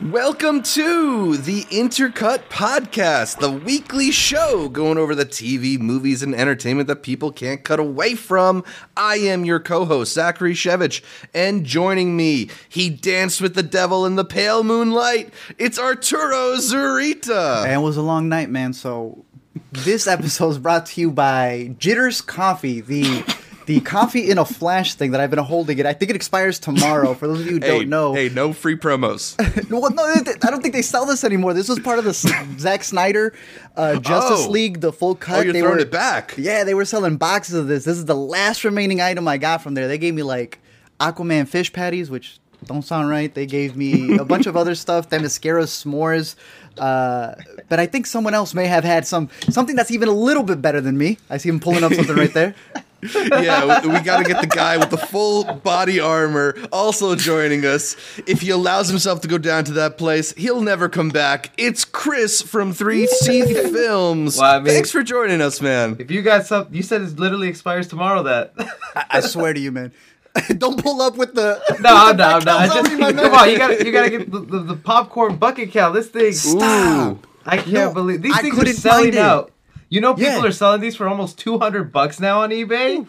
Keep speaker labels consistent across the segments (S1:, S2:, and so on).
S1: Welcome to the Intercut Podcast, the weekly show going over the TV, movies, and entertainment that people can't cut away from. I am your co host, Zachary Shevich, and joining me, he danced with the devil in the pale moonlight. It's Arturo Zurita.
S2: And it was a long night, man. So this episode is brought to you by Jitters Coffee, the the coffee in a flash thing that I've been holding it. I think it expires tomorrow. For those of you who
S1: hey,
S2: don't know,
S1: hey, no free promos.
S2: well, no, I don't think they sell this anymore. This was part of the Zack Snyder uh, Justice
S1: Oh.
S2: League, the full cut.
S1: Oh, you're
S2: they
S1: throwing
S2: were,
S1: it back.
S2: Yeah, they were selling boxes of this. This is the last remaining item I got from there. They gave me like Aquaman fish patties, which don't sound right. They gave me a bunch of other stuff, Themyscira s'mores. Uh, but I think someone else may have had some something that's even a little bit better than me. I see him pulling up something right there.
S1: yeah, we, we got to get the guy with the full body armor also joining us. If he allows himself to go down to that place, he'll never come back. It's Chris from 3C Films.
S3: Well, I mean-
S1: Thanks for joining us, man.
S3: If you got some, you said it literally expires tomorrow. That
S2: I, I swear to you, man. don't pull up with the
S3: no, I'm not. I'm not. I just,
S2: my
S3: come
S2: man.
S3: on, you got to you got to get the, the, the popcorn bucket count. This thing,
S2: Stop.
S3: I can't
S2: No,
S3: believe these
S2: I
S3: things are selling
S2: find it.
S3: out. You know, people
S2: Yeah.
S3: are selling these for almost 200 bucks now on eBay.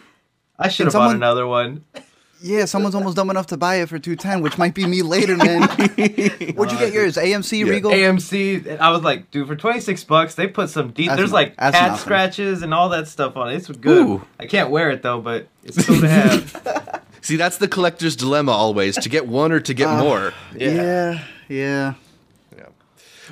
S3: I should have bought another one.
S2: Yeah, someone's almost dumb enough to buy it for two ten, which might be me later, man. Where'd you get uh, yours? AMC
S1: Yeah.
S2: Regal.
S3: AMC. I was like, dude, for 26 bucks, they put some deep.
S2: That's
S3: There's
S2: no-
S3: like
S2: that's
S3: cat
S2: nothing.
S3: scratches and all that stuff on it. It's good.
S1: Ooh.
S3: I can't wear it though, but it's cool to have.
S1: See, that's the collector's dilemma always to get one or to get uh, more.
S2: yeah, yeah.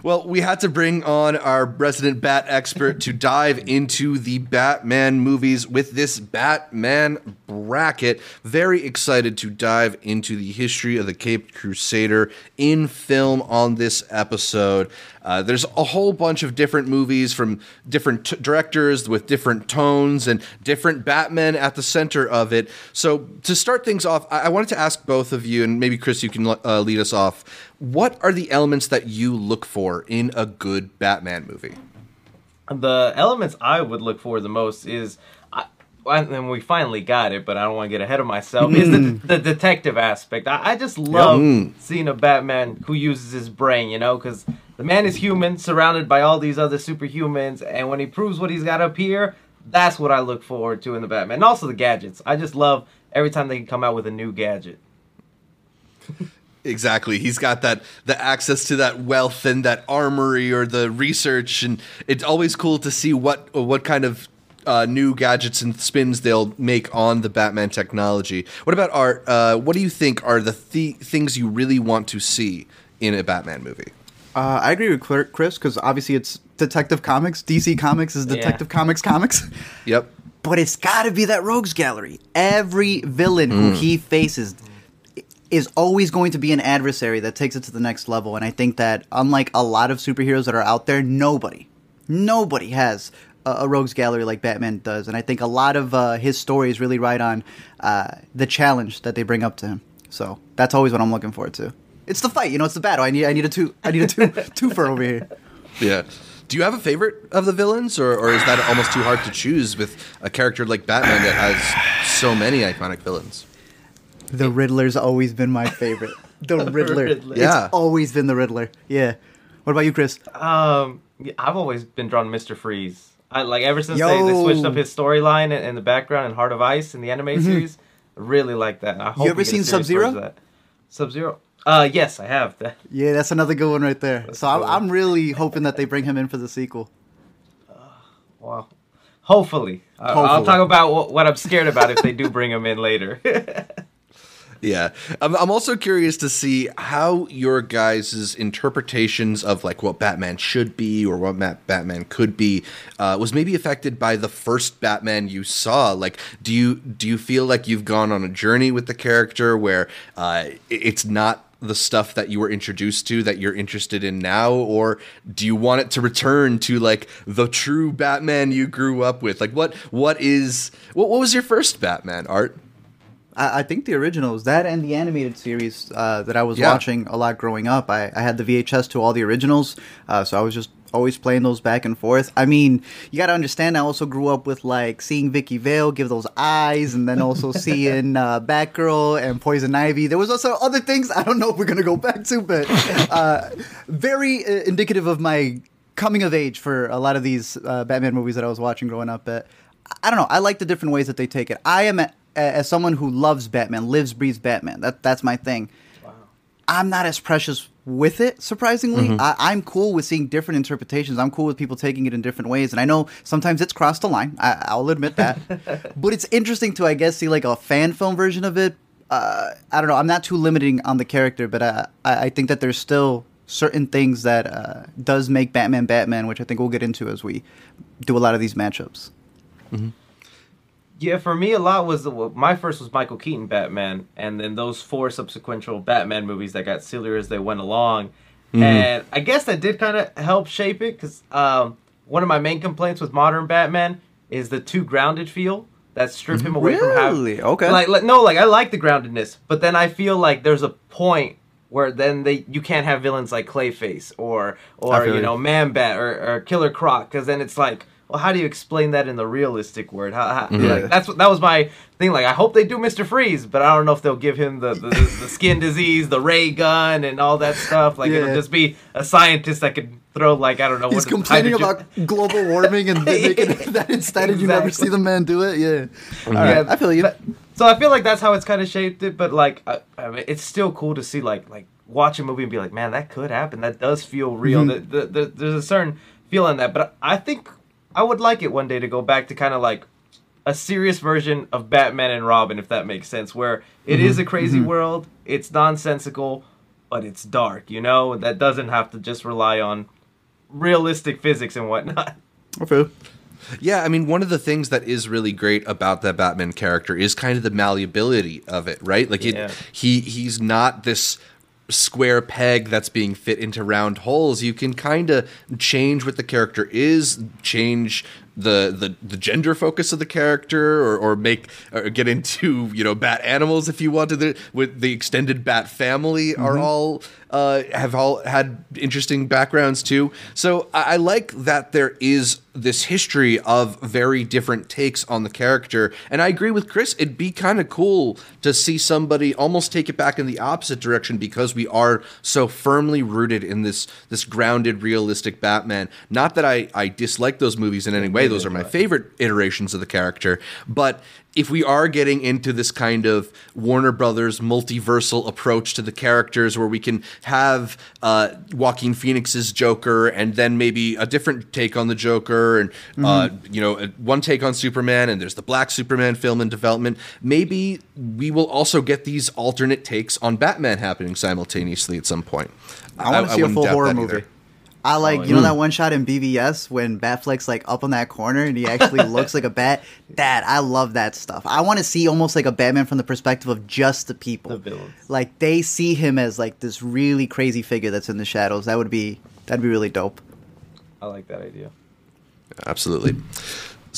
S1: Well, we had to bring on our resident bat expert to dive into the Batman movies with this Batman bracket. Very excited to dive into the history of the Caped Crusader in film on this episode. Uh, there's a whole bunch of different movies from different t- directors with different tones and different Batman at the center of it. So, to start things off, I, I wanted to ask both of you, and maybe Chris, you can uh, lead us off. What are the elements that you look for in a good Batman movie?
S3: the elements I would look for the most is, I, and we finally got it, but I don't want to get ahead of myself. Is the, the detective aspect? I, I just love
S1: Mm.
S3: seeing a Batman who uses his brain, you know, because the man is human, surrounded by all these other superhumans, and when he proves what he's got up here, that's what I look forward to in the Batman, and also the gadgets. I just love every time they can come out with a new gadget.
S1: Exactly. He's got that the access to that wealth and that armory or the research, and it's always cool to see what what kind of uh, new gadgets and spins they'll make on the Batman technology. What about art? Uh, what do you think are the th- things you really want to see in a Batman movie?
S2: Uh, I agree with Cl- Chris because obviously it's Detective Comics. DC Comics is Detective Comics comics.
S1: Yep.
S2: But it's got to be that Rogues Gallery. Every villain who he faces is always going to be an adversary that takes it to the next level. And I think that unlike a lot of superheroes that are out there, nobody, nobody has a, a Rogues Gallery like Batman does. And I think a lot of uh, his stories really ride on uh, the challenge that they bring up to him. So that's always what I'm looking forward to. It's the fight, you know. It's the battle. I need. I need a two. I need a two. twofer over here.
S1: Yeah. Do you have a favorite of the villains, or, or is that almost too hard to choose with a character like Batman that has so many iconic villains?
S2: The Riddler's always been my favorite. The Riddler.
S3: Riddler.
S1: Yeah.
S2: It's always been the Riddler. Yeah. What about you, Chris?
S3: Um, I've always been drawn to Mister Freeze. I like ever since they, they switched up his storyline in, in the background in Heart of Ice in the anime series. I really like that. I hope
S2: ever
S3: we get a
S2: seen
S3: series
S2: Sub-Zero?
S3: Sub-Zero? Uh, yes, I have. That
S2: Yeah, that's another good one right there. so I'm. I'm really hoping that they bring him in for the sequel.
S3: wow. Hopefully, I- I'll talk about what, what I'm scared about if they do bring him in later.
S1: Yeah, I'm, I'm also curious to see how your guys' interpretations of like what Batman should be or what Ma- Batman could be uh, was maybe affected by the first Batman you saw. Like, do you do you feel like you've gone on a journey with the character where uh, it's not the stuff that you were introduced to that you're interested in now, or do you want it to return to like the true Batman you grew up with? Like, what what is what, what was your first Batman art?
S2: I, I think the originals, that and the animated series uh, that I was
S1: Yeah.
S2: watching a lot growing up. I, I had the VHS to all the originals, uh, so I was just always playing those back and forth. I mean, you got to understand. I also grew up with like seeing Vicki Vale give those eyes, and then also seeing uh, Batgirl and Poison Ivy. There was also other things I don't know if we're gonna go back to, but uh, very uh, indicative of my coming of age for a lot of these uh, Batman movies that I was watching growing up. But I don't know. I like the different ways that they take it. I am a, as someone who loves Batman, lives breathes Batman. That that's my thing. I'm not as precious with it, surprisingly.
S1: Mm-hmm.
S2: I, I'm cool with seeing different interpretations. I'm cool with people taking it in different ways. And I know sometimes it's crossed the line. I, I'll admit that. but it's interesting to, I guess, see like a fan film version of it. Uh, I don't know. I'm not too limiting on the character, but I, I I think that there's still certain things that uh, does make Batman Batman, which I think we'll get into as we do a lot of these matchups.
S3: Yeah, for me, a lot was the, my first was Michael Keaton Batman, and then those four subsequent Batman movies that got sillier as they went along. And I guess that did kind of help shape it because um, one of my main complaints with modern Batman is the too grounded feel that strip him away from having.
S2: Really? Okay.
S3: Like, like no, like I like the groundedness, but then I feel like there's a point where then they you can't have villains like Clayface or or you
S2: you.
S3: know Man Bat or, or Killer Croc because then it's like. Well, how do you explain that in the realistic word? How, how, like, that's what that was my thing. Like, I hope they do Mister Freeze, but I don't know if they'll give him the, the, the skin disease, the ray gun, and all that stuff. Like,
S2: Yeah.
S3: it'll just be a scientist that could throw like I don't know.
S2: He's complaining about global warming and it that instead, and you never see the man do it. Yeah. All
S3: Yeah.
S2: I feel you.
S3: but- so I feel like that's how it's kind of shaped it. But like, I, I mean, it's still cool to see like like watch a movie and be like, man, that could happen. That does feel real.
S2: Mm-hmm.
S3: The, the, the, there's a certain feeling that. But I think I would like it one day to go back to kind of like a serious version of Batman and Robin, if that makes sense, where it is
S2: Mm-hmm.
S3: a crazy world, it's nonsensical, but it's dark. You know, that doesn't have to just rely on realistic physics and whatnot.
S2: Feel.
S1: Yeah, I mean, one of the things that is really great about that Batman character is kind of the malleability of it, right? Like, it,
S3: Yeah.
S1: he he's not this square peg that's being fit into round holes. You can kind of change what the character is, change the, the the gender focus of the character, or, or make or get into you know bat animals if you wanted. The, with the extended bat family are mm-hmm. all uh, have all had interesting backgrounds too. So I, I like that there is this history of very different takes on the character. And I agree with Chris, it'd be kind of cool to see somebody almost take it back in the opposite direction because we are so firmly rooted in this this grounded, realistic Batman. Not that I, I dislike those movies in any way, those are my favorite iterations of the character, but if we are getting into this kind of Warner Brothers multiversal approach to the characters where we can have uh, Joaquin Phoenix's Joker and then maybe a different take on the Joker and, uh, you know, uh, one take on Superman and there's the Black Superman film in development, maybe we will also get these alternate takes on Batman happening simultaneously at some point.
S2: I want to see a full horror movie.
S1: either.
S2: I oh, like
S3: Oh,
S2: you know that one shot in BVS when Batfleck's like up on that corner and he actually looks like a bat. That I love that stuff. I want to see almost like a Batman from the perspective of just the people.
S3: The villains.
S2: Like they see him as like this really crazy figure that's in the shadows. That would be that'd be really dope.
S3: I like that idea.
S1: Absolutely.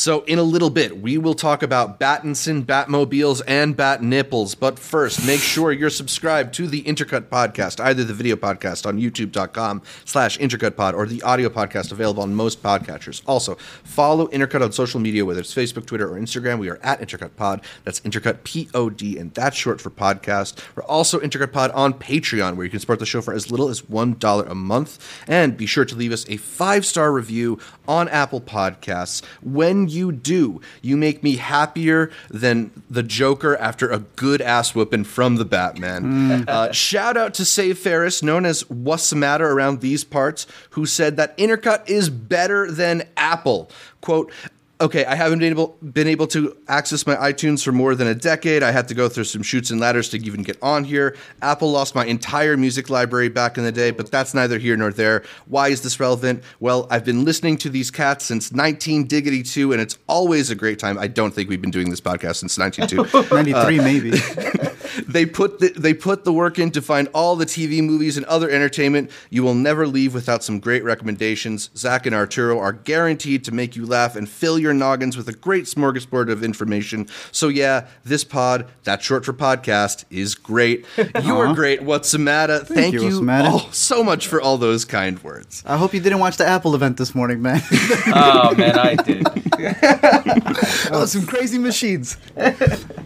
S1: So, in a little bit, we will talk about Battinson, Batmobiles, and Bat Nipples. But first, make sure you're subscribed to the Intercut podcast, either the video podcast on youtube.com slash intercutpod or the audio podcast available on most podcatchers. Also, follow Intercut on social media, whether it's Facebook, Twitter, or Instagram. We are at IntercutPod. That's Intercut P-O-D, and that's short for podcast. We're also Intercut Pod on Patreon, where you can support the show for as little as $1 a month. And be sure to leave us a five-star review on Apple Podcasts. When you do, you make me happier than the Joker after a good ass whooping from the Batman. Uh, shout out to Save Ferris, known as What's the Matter around these parts, who said that Intercut is better than Apple. Quote, Okay, I haven't been able been able to access my iTunes for more than a decade. I had to go through some shoots and ladders to even get on here. Apple lost my entire music library back in the day, but that's neither here nor there. Why is this relevant? Well, I've been listening to these cats since 19 Diggity 2, and it's always a great time. I don't think we've been doing this podcast since 1992
S2: Ninety three uh, maybe.
S1: they put the, they put the work in to find all the TV movies and other entertainment. You will never leave without some great recommendations. Zach and Arturo are guaranteed to make you laugh and fill your your noggins with a great smorgasbord of information. So yeah, this pod, that's short for podcast, is great. You're uh-huh. great, what's the matter? Thank,
S2: you,
S1: you,
S2: matter.
S1: all so much for all those kind words.
S2: I hope you didn't watch the Apple event this morning, man.
S3: Oh man, I did.
S2: oh, some crazy machines.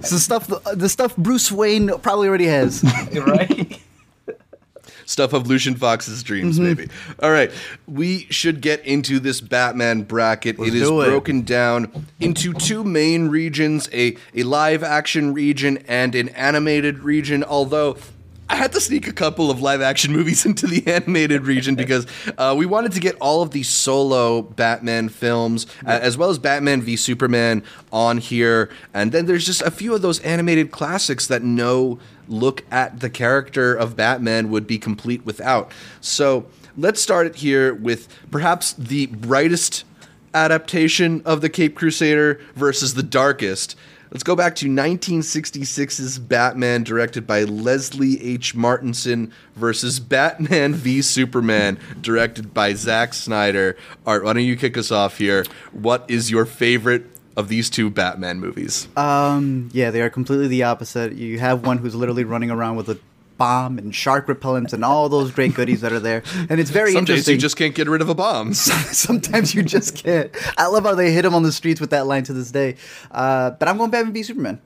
S2: Some stuff, the stuff Bruce Wayne probably already has.
S3: right?
S1: Stuff of Lucius Fox's dreams,
S2: Mm-hmm.
S1: maybe. All right, we should get into this Batman bracket.
S2: Let's
S1: it is
S2: it.
S1: broken down into two main regions: a a live action region and an animated region. Although. I had to sneak a couple of live action movies into the animated region because uh, we wanted to get all of the solo Batman films, uh, as well as Batman v Superman, on here. And then there's just a few of those animated classics that no look at the character of Batman would be complete without. So let's start it here with perhaps the brightest adaptation of the Cape Crusader versus the darkest. Let's go back to 1966's Batman, directed by Leslie H. Martinson, versus Batman v Superman, directed by Zack Snyder. Art, why don't you kick us off here? What is your favorite of these two Batman movies?
S2: Um, yeah, they are completely the opposite. You have one who's literally running around with a bomb and shark repellents and all those great goodies that are there, and it's very
S1: Some days
S2: interesting.
S1: you just can't get rid of a bomb.
S2: Sometimes you just can't. I love how they hit him on the streets with that line to this day. Uh, but I'm going Batman v Superman.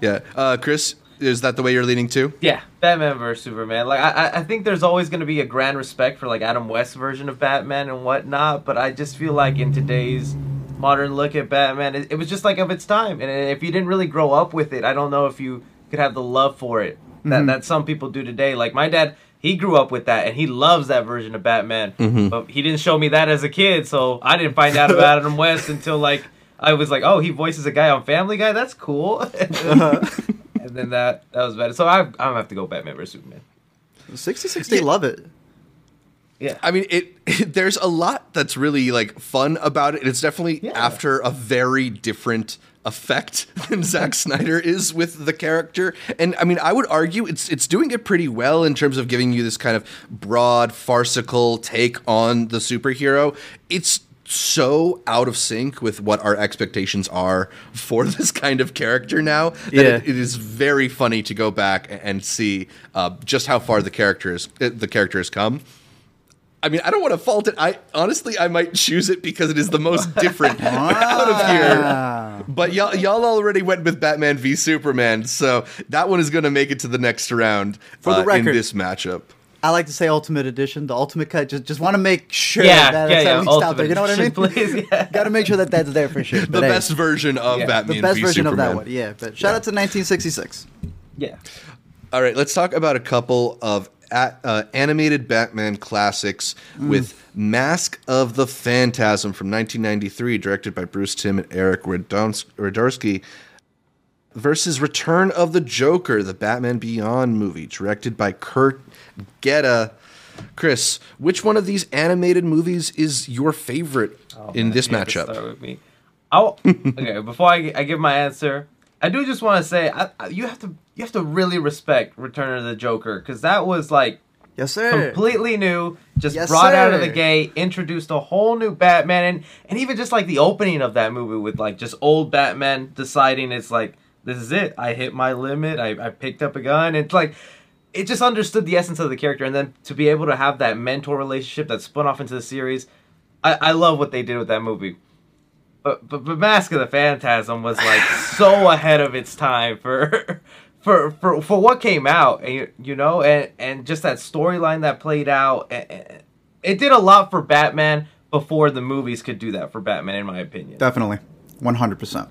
S1: yeah, uh, Chris, is that the way you're leaning to?
S3: Yeah, Batman versus Superman. Like I, I- I think there's always going to be a grand respect for like Adam West's version of Batman and whatnot, but I just feel like in today's modern look at Batman, it, it was just like of its time, and if you didn't really grow up with it, I don't know if you could have the love for it that mm-hmm. that some people do today. Like my dad. He grew up with that, and he loves that version of Batman. Mm-hmm. But he didn't show me that as a kid, so I didn't find out about Adam West until like I was like, "Oh, he voices a guy on Family Guy. That's cool." Uh-huh. and then that that was better. So I I'm gonna have to go Batman versus Superman.
S2: 66, they
S1: Yeah.
S2: love it.
S3: Yeah.
S1: I mean, it, There's a lot that's really like fun about it. It's definitely
S3: Yeah.
S1: after a very different effect than Zack Snyder is with the character. And I mean, I would argue it's it's doing it pretty well in terms of giving you this kind of broad, farcical take on the superhero. It's so out of sync with what our expectations are for this kind of character now that
S2: Yeah.
S1: it, it is very funny to go back and see uh, just how far the characters the character has come. I mean, I don't want to fault it. I honestly, I might choose it because it is the most different out of here. But y'all, y'all already went with Batman v Superman, so that one is going to make it to the next round
S2: For the
S1: uh, in
S2: record.
S1: this matchup.
S2: I like to say Ultimate Edition, the Ultimate Cut. Just just want to make sure
S3: yeah,
S2: that
S3: yeah,
S2: that's
S3: yeah.
S2: at least out there.
S3: Ultimate
S2: You know what I mean?
S3: Edition, Please, yeah.
S2: Got to make sure that that's there for sure.
S1: The
S2: But hey,
S1: best version of
S3: Yeah, the
S1: Batman
S2: the best
S1: v
S2: version
S1: Superman.
S2: of that one. Yeah, but shout out to 1966.
S3: yeah.
S1: All right, let's talk about a couple of a- uh, animated Batman classics with Mask of the Phantasm from 1993, directed by Bruce Timm and Eric Radomski, versus Return of the Joker, the Batman Beyond movie, directed by Curt Geda. Chris, which one of these animated movies is your favorite
S3: Oh,
S1: in
S3: man,
S1: this
S3: you have to
S1: matchup?
S3: Start with me. I'll, okay, before I, I give my answer, I do just want to say I, I, you have to you have to really respect Return of the Joker because that was like
S2: Yes, sir.
S3: completely new, just
S2: Yes,
S3: brought out of the gate, introduced a whole new Batman, and and even just like the opening of that movie with like just old Batman deciding it's like this is it, I hit my limit, I, I picked up a gun, and it's like it just understood the essence of the character, and then to be able to have that mentor relationship that spun off into the series, I, I love what they did with that movie. But, but but Mask of the Phantasm was like so ahead of its time for for for for what came out, and you, you know, and and just that storyline that played out, and- and it did a lot for Batman before the movies could do that for Batman, in my opinion.
S2: Definitely, one hundred percent.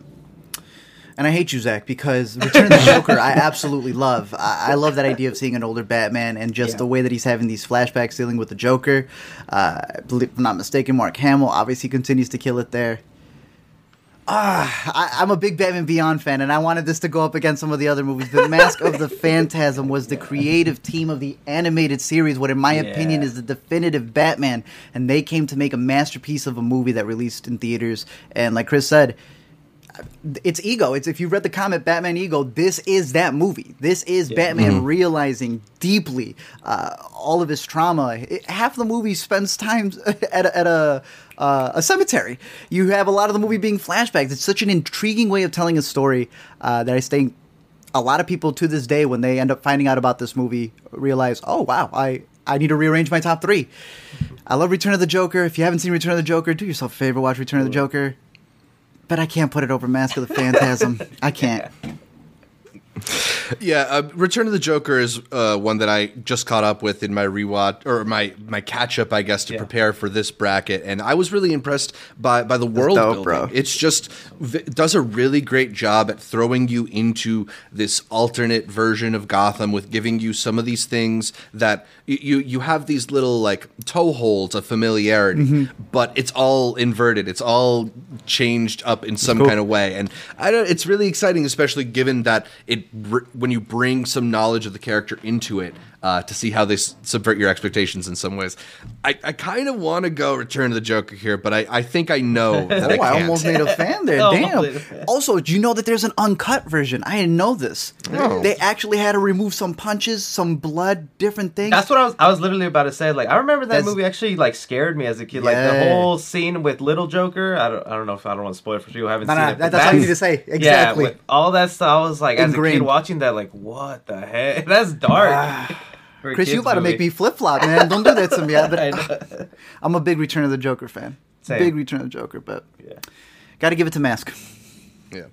S2: And I hate you, Zach, because Return of the Joker, I absolutely love. I, I love that idea of seeing an older Batman and just
S3: Yeah.
S2: the way that he's having these flashbacks dealing with the Joker. Uh, I believe, if I'm not mistaken, Mark Hamill obviously continues to kill it there. Ah, I, I'm a big Batman Beyond fan, and I wanted this to go up against some of the other movies. The Mask of the Phantasm was the creative team of the animated series, what, in my opinion, is the definitive Batman. And they came to make a masterpiece of a movie that released in theaters. And like Chris said, it's ego. It's if you read the comic Batman Ego, this is that movie. This is Batman realizing deeply uh, all of his trauma. It- half the movie spends time at a, at a uh, a cemetery. You have a lot of the movie being flashbacks. It's such an intriguing way of telling a story uh, that I think a lot of people to this day, when they end up finding out about this movie, realize, oh wow, I I need to rearrange my top three. I love Return of the Joker. If you haven't seen Return of the Joker, do yourself a favor, watch Return of the Joker. But I can't put it over Mask of the Phantasm. I can't.
S1: Yeah, uh, Return of the Joker is uh, one that I just caught up with in my rewatch or my my catch up, I guess, to
S3: Yeah.
S1: prepare for this bracket, and I was really impressed by by the world
S2: dope,
S1: building.
S2: bro.
S1: It's just v- does a really great job at throwing you into this alternate version of Gotham with giving you some of these things that you you have these little like toe holds of familiarity,
S2: Mm-hmm.
S1: but it's all inverted. It's all changed up in some
S2: cool.
S1: kind of way, and I don't. It's really exciting, especially given that it when you bring some knowledge of the character into it. Uh, to see how they s- subvert your expectations in some ways, I, I kind of want to go Return to the Joker here, but I, I think I know that I
S2: Oh, I
S1: can't.
S2: almost made a fan there.
S3: Almost made a
S2: Damn. Also, do you know that there's an uncut version? I didn't know this.
S1: No.
S2: They actually had to remove some punches, some blood, different things.
S3: That's what I was. I was literally about to say. Like, I remember that
S2: That's-
S3: movie actually like scared me as a kid. Like the whole scene with Little Joker. I don't. I don't know if I don't want to spoil it for people who haven't
S2: No,
S3: seen
S2: no,
S3: it.
S2: that- that's all you need to say.
S3: Yeah,
S2: Exactly.
S3: with all that stuff. I was like, as a kid watching that, like, what the heck? That's dark. For
S2: Chris, you
S3: kid's
S2: about to make me flip flop, man. Don't do that to me.
S3: I
S2: But
S3: know.
S2: I'm a big Return of the Joker fan.
S3: Same.
S2: Big Return of the Joker, but
S3: Yeah.
S2: got to give it to Mask.
S1: Yeah.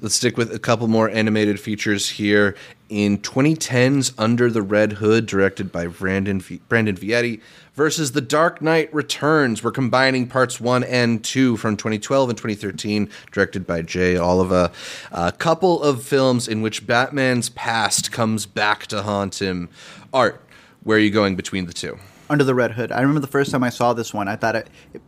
S1: Let's stick with a couple more animated features here. In 2010's Under the Red Hood, directed by Brandon Brandon Vietti, versus The Dark Knight Returns. We're combining parts one and two from 2012 and 2013, directed by Jay Oliva. A couple of films in which Batman's past comes back to haunt him. Art, where are you going between the two?
S2: Under the Red Hood. I remember the first time I saw this one, I thought it, it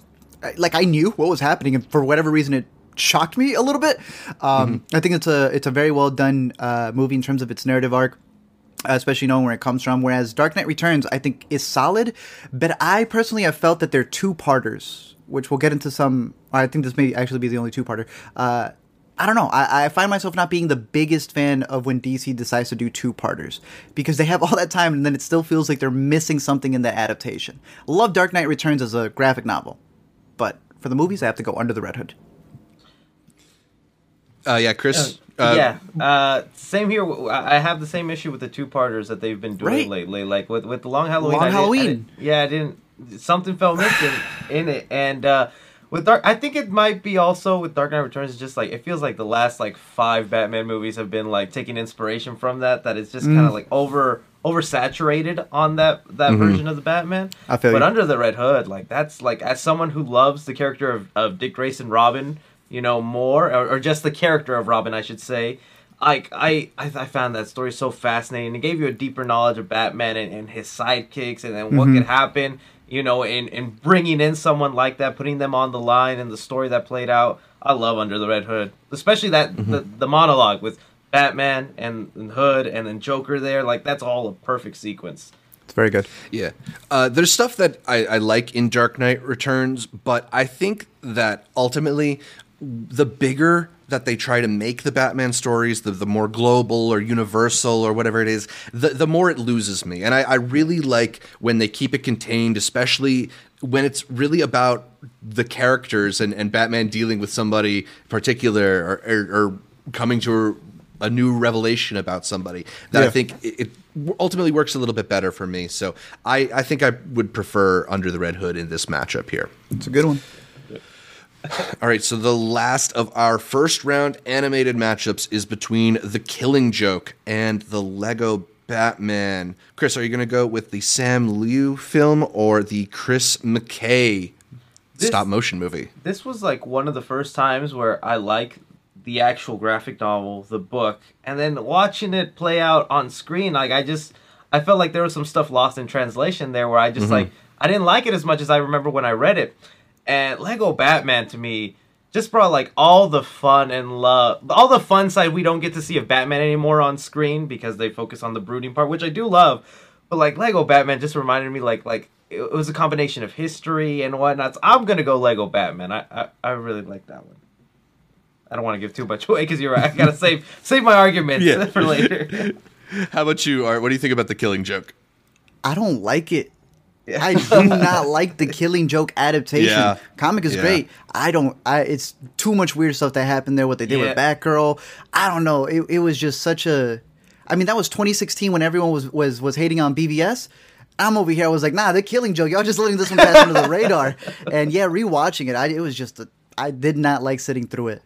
S2: like I knew what was happening, and for whatever reason, it shocked me a little bit. Um, I think it's a it's a very well done uh, movie in terms of its narrative arc. Especially knowing where it comes from, whereas Dark Knight Returns, I think, is solid. But I personally have felt that they're two parters, which we'll get into some. I think this may actually be the only two parter. Uh, I don't know. I, I find myself not being the biggest fan of when DC decides to do two parters because they have all that time and then it still feels like they're missing something in the adaptation. Love Dark Knight Returns as a graphic novel, but for the movies, I have to go Under the Red Hood.
S1: Uh, yeah, Chris. Uh,
S3: yeah, uh, same here. I I have the same issue with the two parters that they've been doing
S2: Right.
S3: lately. Like with with the Long Halloween.
S2: Long
S3: I didn't- I
S2: Halloween.
S3: didn't- yeah, I didn't. Something fell missing in it, and uh, with Dark, I think it might be also with Dark Knight Returns. It's just like it feels like the last like five Batman movies have been like taking inspiration from that. That it's just
S2: Mm.
S3: kind of like over oversaturated on that that version of the Batman.
S2: Mm-hmm. I feel
S3: but
S2: you.
S3: under the red hood, like that's like as someone who loves the character of, of Dick Grayson Robin, you know, more or, or just the character of Robin, I should say. Like I, I, I found that story so fascinating. It gave you a deeper knowledge of Batman and, and his sidekicks, and then what
S2: Mm-hmm.
S3: could happen. You know, in, in bringing in someone like that, putting them on the line, and the story that played out. I love Under the Red Hood, especially that
S2: Mm-hmm.
S3: the, the monologue with Batman and, and Hood and then Joker there. Like that's all a perfect sequence.
S2: It's very good.
S1: Yeah. Uh, there's stuff that I, I like in Dark Knight Returns, but I think that ultimately the bigger that they try to make the Batman stories, the, the more global or universal or whatever it is, the, the more it loses me. And I, I really like when they keep it contained, especially when it's really about the characters and, and Batman dealing with somebody particular or, or, or coming to a, a new revelation about somebody that I think it, it ultimately works a little bit better for me. So I, I think I would prefer Under the Red Hood in this matchup here.
S2: It's a good one.
S1: All right, so the last of our first round animated matchups is between The Killing Joke and the Lego Batman. Chris, are you going to go with the Sam Liu film or the Chris McKay
S3: This-
S1: stop motion movie?
S3: this was like one of the first times where I like the actual graphic novel, the book, and then watching it play out on screen, like I just I felt like there was some stuff lost in translation there where I just mm-hmm. like I didn't like it as much as I remember when I read it. And Lego Batman to me just brought like all the fun and love all the fun side we don't get to see of Batman anymore on screen because they focus on the brooding part, which I do love. But like Lego Batman just reminded me like like it was a combination of history and whatnot. So I'm gonna go Lego Batman. I I, I really like that one. I don't want to give too much away because you're right. I gotta save save my arguments
S1: Yeah.
S3: for later.
S1: How about you, Art? What do you think about the Killing Joke?
S2: I don't like it. I do not like the Killing Joke adaptation.
S1: Yeah.
S2: Comic is
S1: Yeah.
S2: great. I don't. I it's too much weird stuff that happened there. What they did with Batgirl. I don't know. It, it was just such a. I mean, that was 2016 when everyone was was was hating on BVS. I'm over here. I was like, nah, the Killing Joke. Y'all just letting this one pass under the radar. And yeah, rewatching it, I, it was just. A, I did not like sitting through it.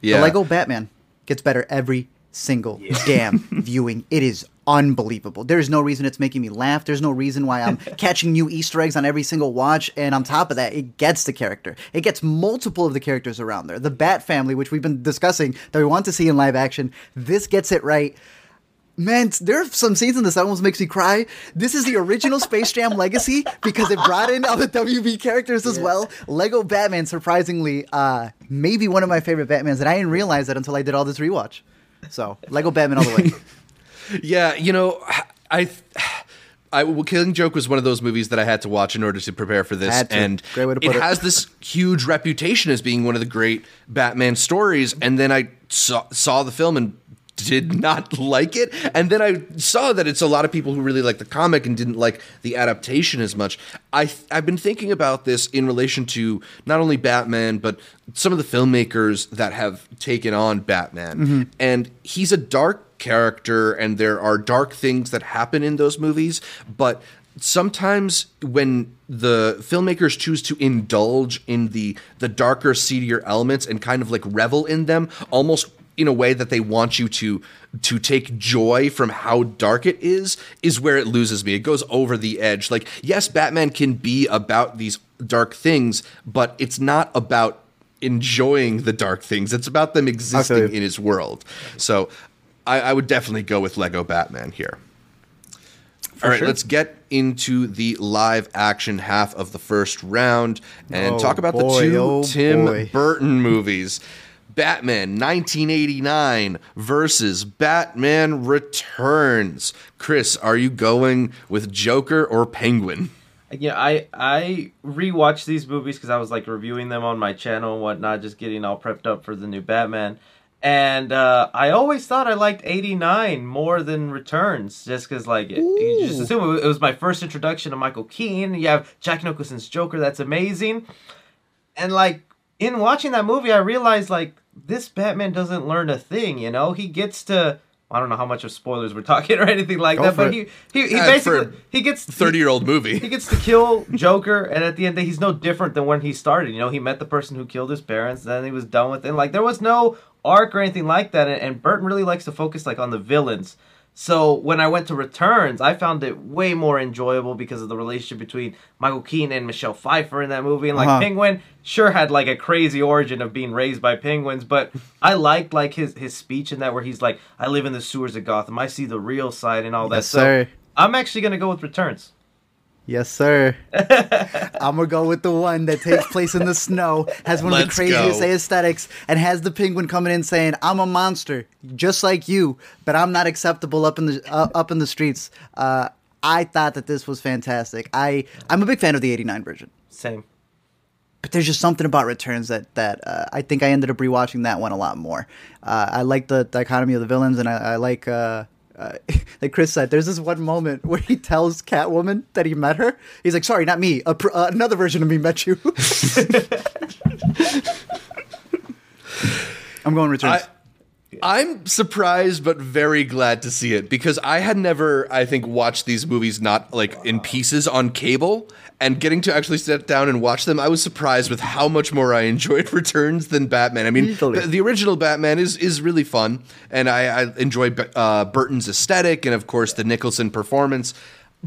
S1: Yeah.
S2: The Lego Batman gets better every single damn viewing. It is unbelievable. There's no reason it's making me laugh. There's no reason why I'm catching new Easter eggs on every single watch. And on top of that, it gets the character. It gets multiple of the characters around there. The Bat family, which we've been discussing that we want to see in live action, this gets it right. Man, there are some scenes in this that almost makes me cry. This is the original Space Jam legacy because it brought in all the WB characters as well. Lego Batman, surprisingly, uh, maybe one of my favorite Batmans, and I didn't realize that until I did all this rewatch. So, Lego Batman all the way.
S1: Yeah, you know, I, I, well, Killing Joke was one of those movies that I had to watch in order to prepare for this, and
S2: Great way to
S1: it
S2: put it.
S1: has this huge reputation as being one of the great Batman stories. And then I saw saw the film and did not like it, and then I saw that it's a lot of people who really like the comic and didn't like the adaptation as much. I I've been thinking about this in relation to not only Batman but some of the filmmakers that have taken on Batman, mm-hmm. and he's a dark character and there are dark things that happen in those movies, but sometimes when the filmmakers choose to indulge in the the darker seedier elements and kind of like revel in them almost in a way that they want you to to take joy from how dark it is is where it loses me it goes over the edge like yes batman can be about these dark things but it's not about enjoying the dark things it's about them existing in his world so I, I would definitely go with lego batman here all right,
S2: sure.
S1: let's get into the live action half of the first round and
S2: Oh,
S1: talk about
S2: boy,
S1: the two
S2: oh,
S1: Tim
S2: boy.
S1: Burton movies. Batman 1989 versus Batman Returns. Chris, are you going with Joker or Penguin?
S3: Yeah, I I rewatched these movies because I was like reviewing them on my channel and whatnot, just getting all prepped up for the new Batman. And uh, I always thought I liked '89 more than Returns, just because like it, you just assume it was my first introduction to Michael Keaton. You have Jack Nicholson's Joker, that's amazing. And like in watching that movie, I realized like this Batman doesn't learn a thing. You know, he gets to. I don't know how much of spoilers we're talking or anything like
S2: Go
S3: that, but
S2: it.
S3: he he, he
S1: Uh,
S3: basically he gets
S1: 30 year old movie.
S3: he gets to kill Joker, and at the end, of the day, he's no different than when he started. You know, he met the person who killed his parents, and then he was done with it. And, Like there was no arc or anything like that. And, and Burton really likes to focus like on the villains. So when I went to Returns, I found it way more enjoyable because of the relationship between Michael Keaton and Michelle Pfeiffer in that movie. And like
S2: Uh-huh.
S3: Penguin, sure had like a crazy origin of being raised by penguins, but I liked like his his speech in that where he's like, "I live in the sewers of Gotham. I see the real side and all that."
S2: Yes,
S3: so
S2: sir.
S3: I'm actually gonna go with Returns.
S2: Yes, sir. I'm gonna go with the one that takes place in the snow, has one of
S1: Let's
S2: the craziest
S1: go.
S2: aesthetics, and has the penguin coming in saying, "I'm a monster, just like you, but I'm not acceptable up in the uh, up in the streets." Uh, I thought that this was fantastic. I I'm a big fan of the '89 version,
S3: Same.
S2: but there's just something about Returns that that uh, I think I ended up rewatching that one a lot more. Uh, I like the dichotomy of the villains, and I, I like. Uh, like Chris said, there's this one moment where he tells Catwoman that he met her. He's like, "Sorry, not me. Pr- uh, another version of me met you." I'm going returns.
S1: I, I'm surprised but very glad to see it because I had never, I think, watched these movies not like in pieces on cable. And getting to actually sit down and watch them, I was surprised with how much more I enjoyed Returns than Batman. I mean,
S2: Easily.
S1: the, the original Batman is is really fun, and I, I enjoy uh, Burton's aesthetic and, of course, the Nicholson performance.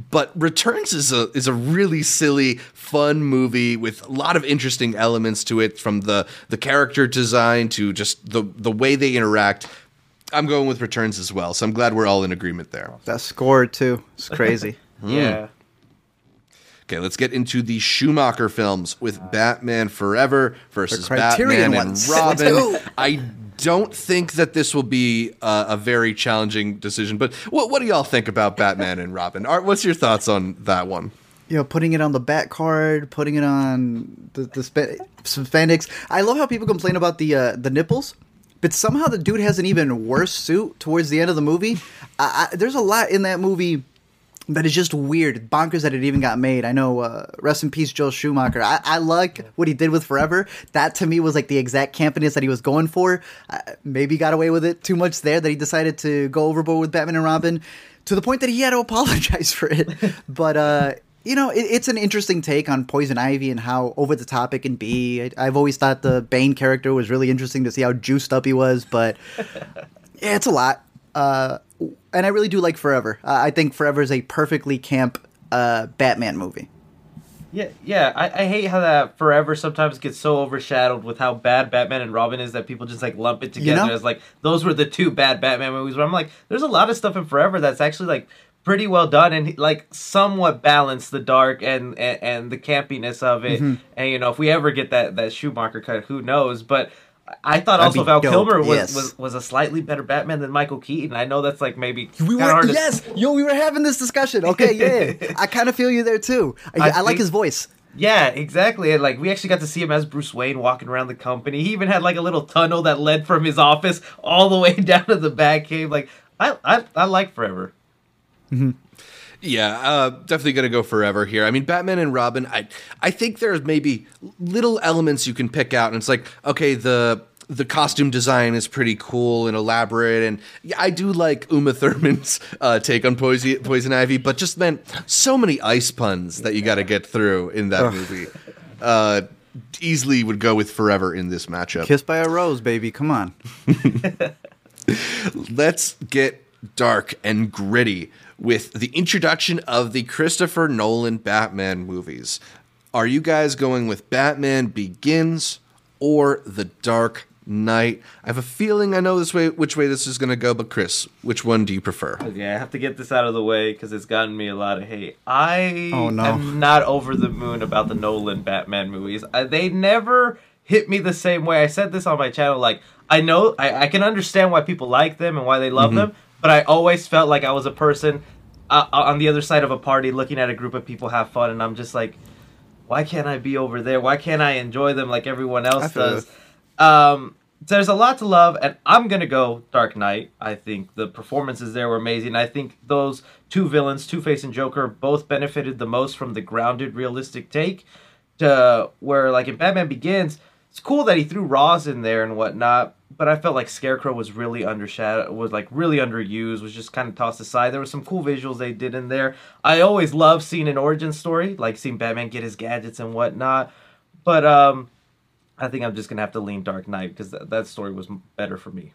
S1: But Returns is a is a really silly, fun movie with a lot of interesting elements to it, from the the character design to just the the way they interact. I'm going with Returns as well, so I'm glad we're all in agreement there.
S2: that score too. It's crazy.
S3: Yeah.
S1: Okay, let's get into the Schumacher films with Batman Forever versus Batman
S2: ones.
S1: and Robin. I don't think that this will be uh, a very challenging decision, but what, what do y'all think about Batman and Robin? Art, what's your thoughts on that one?
S2: you know, putting it on the back card, putting it on the the spa- spandex. I love how people complain about the uh, the nipples but somehow the dude has an even worse suit towards the end of the movie. I, I, there's a lot in that movie that is just weird, bonkers that it even got made. I know, uh, rest in peace, Joel Schumacher. I, I like what he did with Forever. That to me was like the exact campiness that he was going for. Uh, maybe got away with it too much there that he decided to go overboard with Batman and Robin to the point that he had to apologize for it. but uh, you know, it, it's an interesting take on Poison Ivy and how over the top it can be. I, I've always thought the Bane character was really interesting to see how juiced up he was, but yeah, it's a lot. Uh, and I really do like Forever. Uh, I think Forever is a perfectly camp uh, Batman movie.
S3: Yeah, yeah. I, I hate how that Forever sometimes gets so overshadowed with how bad Batman and Robin is that people just like lump it together
S2: You know?
S3: as like those were the two bad Batman movies. Where I'm like, there's a lot of stuff in Forever that's actually like pretty well done and like somewhat balanced the dark and and, and the campiness of it.
S2: Mm-hmm.
S3: And you know, if we ever get that that Schumacher cut, who knows? But I thought
S2: That'd
S3: also Val
S2: dope,
S3: Kilmer was,
S2: yes.
S3: was was a slightly better Batman than Michael Keaton. I know that's like maybe
S2: We were
S3: to-
S2: yes, yo, we were having this discussion. Okay, yeah, I kind of feel you there too. I,
S3: I
S2: I like
S3: think-
S2: his voice.
S3: Yeah, exactly. And like we actually got to see him as Bruce Wayne walking around the company. He even had like a little tunnel that led from his office all the way down to the Batcave. Like I, I, I like Forever. Mm-hmm.
S1: Yeah, uh, definitely gonna go forever here. I mean, Batman and Robin. I I think there's maybe little elements you can pick out, and it's like, okay, the the costume design is pretty cool and elaborate, and yeah, I do like Uma Thurman's uh, take on Poison, Poison Ivy, but just man, so many ice puns that you got to get through in that movie. Uh, easily would go with forever in this matchup.
S2: Kissed by a rose, baby. Come on.
S1: let's get dark and gritty with the introduction of the Christopher Nolan Batman movies. Are you guys going with Batman Begins or The Dark Knight? I have a feeling I know this way which way this is going to go, but Chris, which one do you prefer?
S3: Okay, I have to get this out of the way because it's gotten me a lot of hate. I
S2: Oh, no.
S3: am not over the moon about the Nolan Batman movies. Uh, they never hit me the same way. I said this on my channel. Like I know I, I can understand why people like them and why they love them, but I always felt like I was a person uh, on the other side of a party looking at a group of people have fun, and I'm just like, why can't I be over there? Why can't I enjoy them like everyone else does? Um, there's a lot to love, and I'm gonna go Dark Knight. I think the performances there were amazing. I think those two villains, Two Face and Joker, both benefited the most from the grounded, realistic take. To where, like in Batman Begins, it's cool that he threw Ra's in there and whatnot, but I felt like Scarecrow was really undershadowed, was like really underused, was just kind of tossed aside. There were some cool visuals they did in there. I always love seeing an origin story, like seeing Batman get his gadgets and whatnot. But um, I think I'm just gonna have to lean Dark Knight because th- that story was better for me.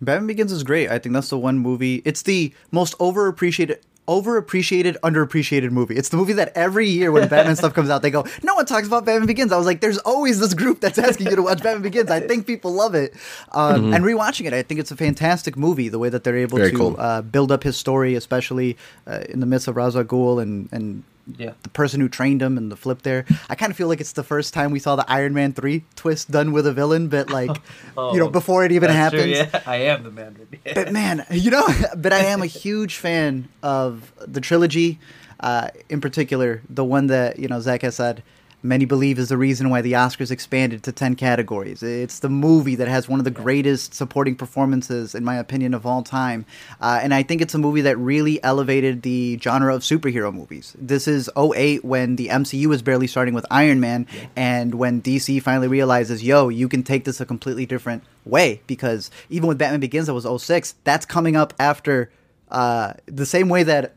S2: Batman Begins is great. I think that's the one movie. It's the most overappreciated, overappreciated, underappreciated movie. It's the movie that every year when Batman stuff comes out, they go, "No one talks about Batman Begins." I was like, "There's always this group that's asking you to watch Batman Begins." I think people love it. Um, And rewatching it, I think it's a fantastic movie. The way that they're able
S1: Very
S2: to
S1: cool.
S2: uh, build up his story, especially uh, in the midst of Ra's al Ghul and and
S3: Yeah.
S2: the person who trained him and the flip there. I kind of feel like it's the first time we saw the Iron Man three twist done with a villain, but like you know before it even happens.
S3: true, yeah, I am the man.
S2: But man, you know, but I am a huge fan of the trilogy, uh, in particular, the one that you know Zach has said. Many believe is the reason why the Oscars expanded to ten categories. It's the movie that has one of the greatest supporting performances, in my opinion, of all time. Uh, and I think it's a movie that really elevated the genre of superhero movies. This is 08 when the MCU was barely starting with Iron Man, and when DC finally realizes, yo, you can take this a completely different way. Because even with Batman Begins, that was 06, that's coming up after uh, the same way that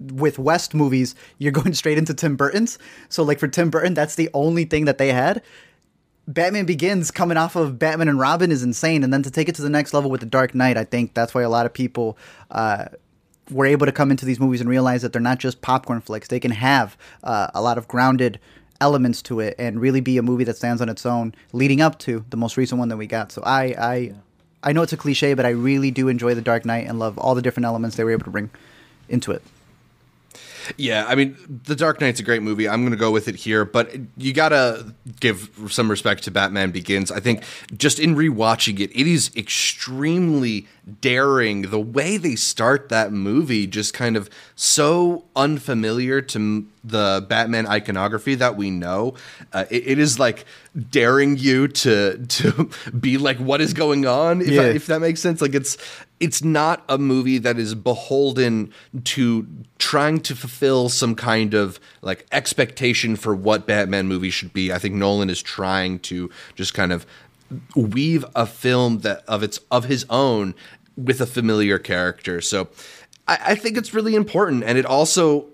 S2: with West movies, you're going straight into Tim Burton's. So, like for Tim Burton, that's the only thing that they had. Batman Begins coming off of Batman and Robin is insane, and then to take it to the next level with the Dark Knight, I think that's why a lot of people uh, were able to come into these movies and realize that they're not just popcorn flicks. They can have uh, a lot of grounded elements to it and really be a movie that stands on its own, leading up to the most recent one that we got. So I, I, I know it's a cliche, but I really do enjoy the Dark Knight and love all the different elements they were able to bring into it.
S1: Yeah, I mean, The Dark Knight's a great movie. I'm going to go with it here, but you got to give some respect to Batman Begins. I think just in rewatching it, it is extremely daring. The way they start that movie, just kind of so unfamiliar to the Batman iconography that we know. Uh, it, it is like daring you to to be like, what is going on? If,
S2: Yeah.
S1: if that makes sense. Like it's it's not a movie that is beholden to trying to fulfill some kind of like expectation for what Batman movie should be. I think Nolan is trying to just kind of weave a film that of its of his own with a familiar character. So I, I think it's really important, and it also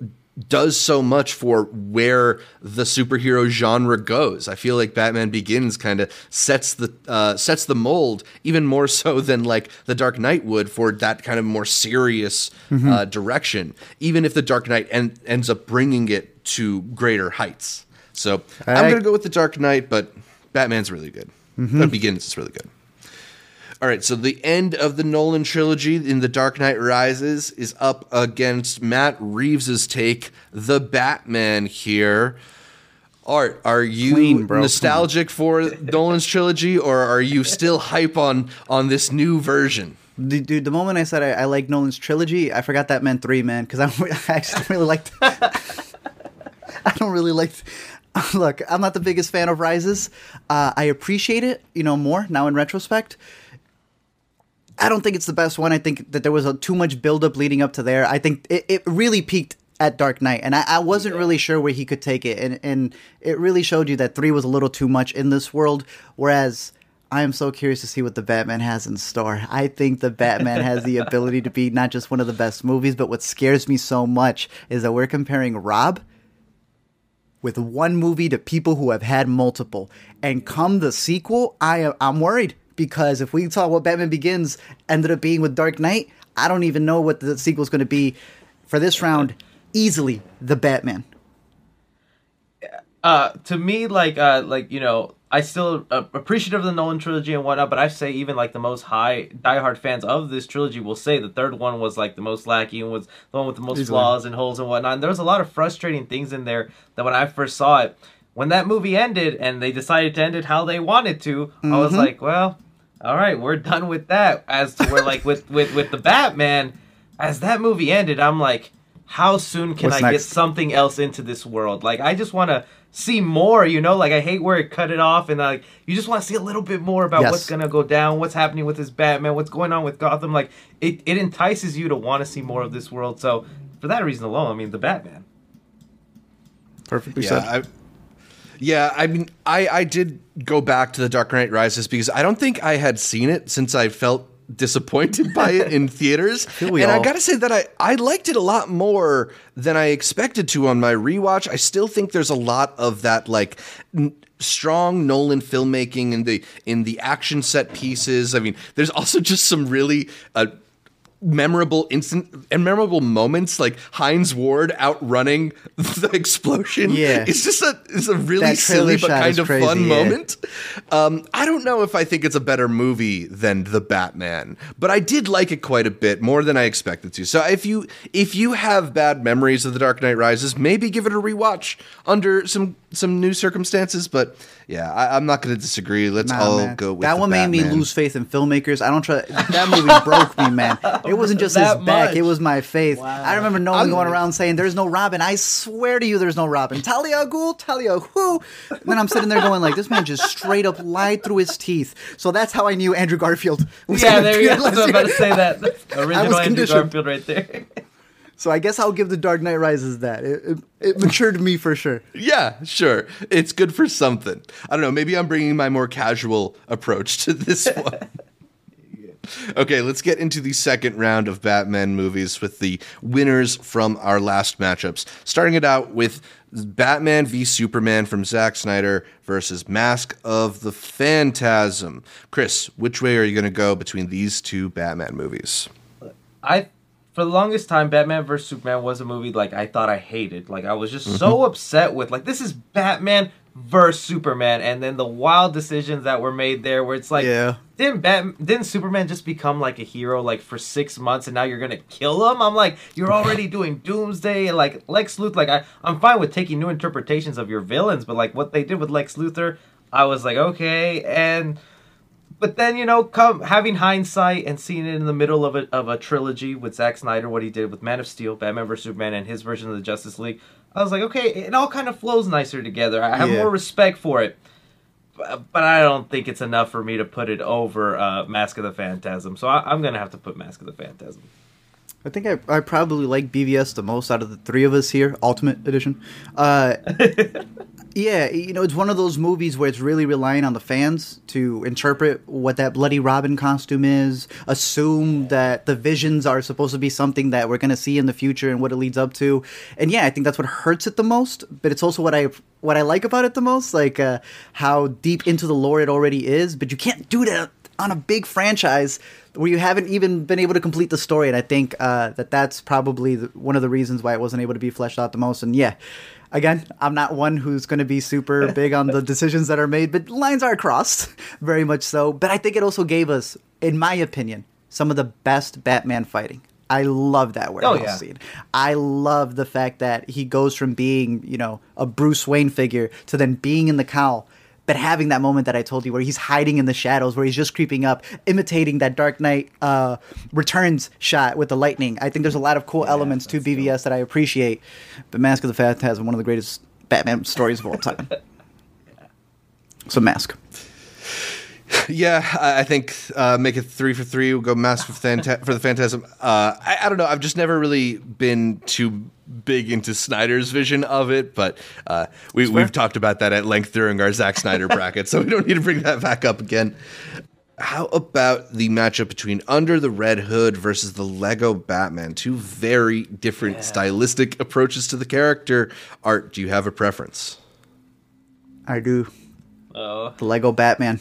S1: does so much for where the superhero genre goes. I feel like Batman Begins kind of sets the uh, sets the mold even more so than like The Dark Knight would for that kind of more serious uh, direction. Even if The Dark Knight en- ends up bringing it to greater heights. So I'm gonna go with The Dark Knight, but Batman's really good. But Begins is really good. All right, so the end of the Nolan trilogy in The Dark Knight Rises is up against Matt Reeves' take, The Batman here. Art, are you
S2: Clean, bro,
S1: nostalgic for Nolan's trilogy or are you still hype on on this new version?
S2: Dude, the moment I said I, I like Nolan's trilogy, I forgot that meant three, man. Because I, I actually don't really liked. I don't really like. Look, I'm not the biggest fan of Rises. Uh, I appreciate it, you know, more now in retrospect. I don't think it's the best one. I think that there was a, too much buildup leading up to there. I think it, it really peaked at Dark Knight, and I, I wasn't really sure where he could take it, and and it really showed you that three was a little too much in this world. Whereas I am so curious to see what the Batman has in store. I think the Batman has the ability to be not just one of the best movies, but what scares me so much is that we're comparing Rob with one movie to people who have had multiple. And come the sequel, I am I'm worried because if we saw what Batman Begins ended up being with Dark Knight, I don't even know what the sequel's going to be for this round. Easily the Batman.
S3: uh to me like uh like you know i still uh, appreciative of the nolan trilogy and whatnot but i say even like the most high diehard fans of this trilogy will say the third one was like the most lacking and was the one with the most
S2: Easily.
S3: flaws and holes and whatnot and there was a lot of frustrating things in there that when i first saw it when that movie ended and they decided to end it how they wanted to i was mm-hmm. like well all right we're done with that as to where like with with with the batman as that movie ended i'm like how soon can
S2: What's
S3: i
S2: next?
S3: get something else into this world. Like I just want to see more, you know? Like I hate where it cut it off and like you just want to see a little bit more about
S2: Yes.
S3: what's going to go down, what's happening with this Batman, what's going on with Gotham. Like it it entices you to want to see more of this world. So for that reason alone, I mean, the Batman.
S2: Perfectly
S1: Yeah, I, yeah. I mean, I I did go back to the Dark Knight Rises because I don't think I had seen it since I felt disappointed by it in theaters. and I gotta say that I I liked it a lot more than I expected to on my rewatch. I still think there's a lot of that like. N- strong Nolan filmmaking in the in the action set pieces. I mean, there's also just some really uh, memorable instant and memorable moments like Hines Ward outrunning the explosion.
S2: Yeah.
S1: It's just a it's a really silly but kind of
S2: crazy,
S1: fun
S2: yeah.
S1: moment. Um, I don't know if I think it's a better movie than The Batman, but I did like it quite a bit more than I expected to. So if you if you have bad memories of The Dark Knight Rises, maybe give it a rewatch under some some new circumstances. But yeah, I, I'm not going to disagree. Let's
S2: Nah,
S1: all
S2: man.
S1: go with
S2: that one made me lose faith in filmmakers. I don't trust that movie. broke me, man. It wasn't just his
S3: That
S2: back;
S3: much?
S2: it was my faith. I remember Nolan
S1: I'm-
S2: going around saying, "There's no Robin." I swear to you, there's no Robin. Talia al Ghul, Talia who? Ghul. And then I'm sitting there going, "Like this man just straight up lied through his teeth." So that's how I knew Andrew Garfield. Was
S3: Yeah, there you go. I was about to say that. That's Original
S2: was
S3: Andrew
S2: conditioned.
S3: Garfield right there.
S2: So I guess I'll give The Dark Knight Rises that. It, it, it matured me for sure.
S1: Yeah, sure. It's good for something. I don't know. Maybe I'm bringing my more casual approach to this one. Okay, let's get into the second round of Batman movies with the winners from our last matchups. Starting it out with Batman v Superman from Zack Snyder versus Mask of the Phantasm. Chris, which way are you going to go between these two Batman movies?
S3: I for the longest time Batman vs Superman was a movie like I thought I hated. Like I was just so mm-hmm. upset with like this is Batman versus Superman, and then the wild decisions that were made there, where it's like,
S2: Yeah.
S3: didn't Bat- didn't Superman just become like a hero like for six months, and now you're gonna kill him? I'm like, you're already doing Doomsday, and like Lex Luthor. Like I, I'm fine with taking new interpretations of your villains, but like what they did with Lex Luthor, I was like, okay, and but then you know, come having hindsight and seeing it in the middle of a of a trilogy with Zack Snyder, what he did with Man of Steel, Batman vs Superman, and his version of the Justice League, I was like, okay, it all kind of flows nicer together. I have
S2: Yeah.
S3: more respect for it, but, but I don't think it's enough for me to put it over uh, Mask of the Phantasm. So I, I'm gonna have to put Mask of the Phantasm.
S2: I think I, I probably like BVS the most out of the three of us here, Ultimate Edition. Uh, yeah, you know, it's one of those movies where it's really relying on the fans to interpret what that Bloody Robin costume is, assume that the visions are supposed to be something that we're going to see in the future and what it leads up to. And yeah, I think that's what hurts it the most, but it's also what I what I like about it the most, like uh, how deep into the lore it already is, but you can't do that on a big franchise where you haven't even been able to complete the story. And I think uh, that that's probably the, one of the reasons why it wasn't able to be fleshed out the most. And yeah, again, I'm not one who's going to be super big on the decisions that are made, but lines are crossed, very much so. But I think it also gave us, in my opinion, some of the best Batman fighting. I love that warehouse oh,
S3: yeah.
S2: scene. I love the fact that he goes from being, you know, a Bruce Wayne figure to then being in the cowl, but having that moment that I told you where he's hiding in the shadows, where he's just creeping up, imitating that Dark Knight uh, Returns shot with the lightning. I think there's a lot of cool elements to BVS that I appreciate. But Mask of the Phantasm, one of the greatest Batman stories of all time. So Mask.
S1: Yeah, I think uh, make it three for three. We'll go Mask for, Phanta- for the Phantasm. Uh, I, I don't know. I've just never really been too big into Snyder's vision of it, but uh, we, we've talked about that at length during our Zack Snyder bracket, so we don't need to bring that back up again. How about the matchup between Under the Red Hood versus the Lego Batman? Two very different stylistic approaches to the character. Art, do you have a preference?
S2: I do.
S3: Oh,
S2: The Lego Batman.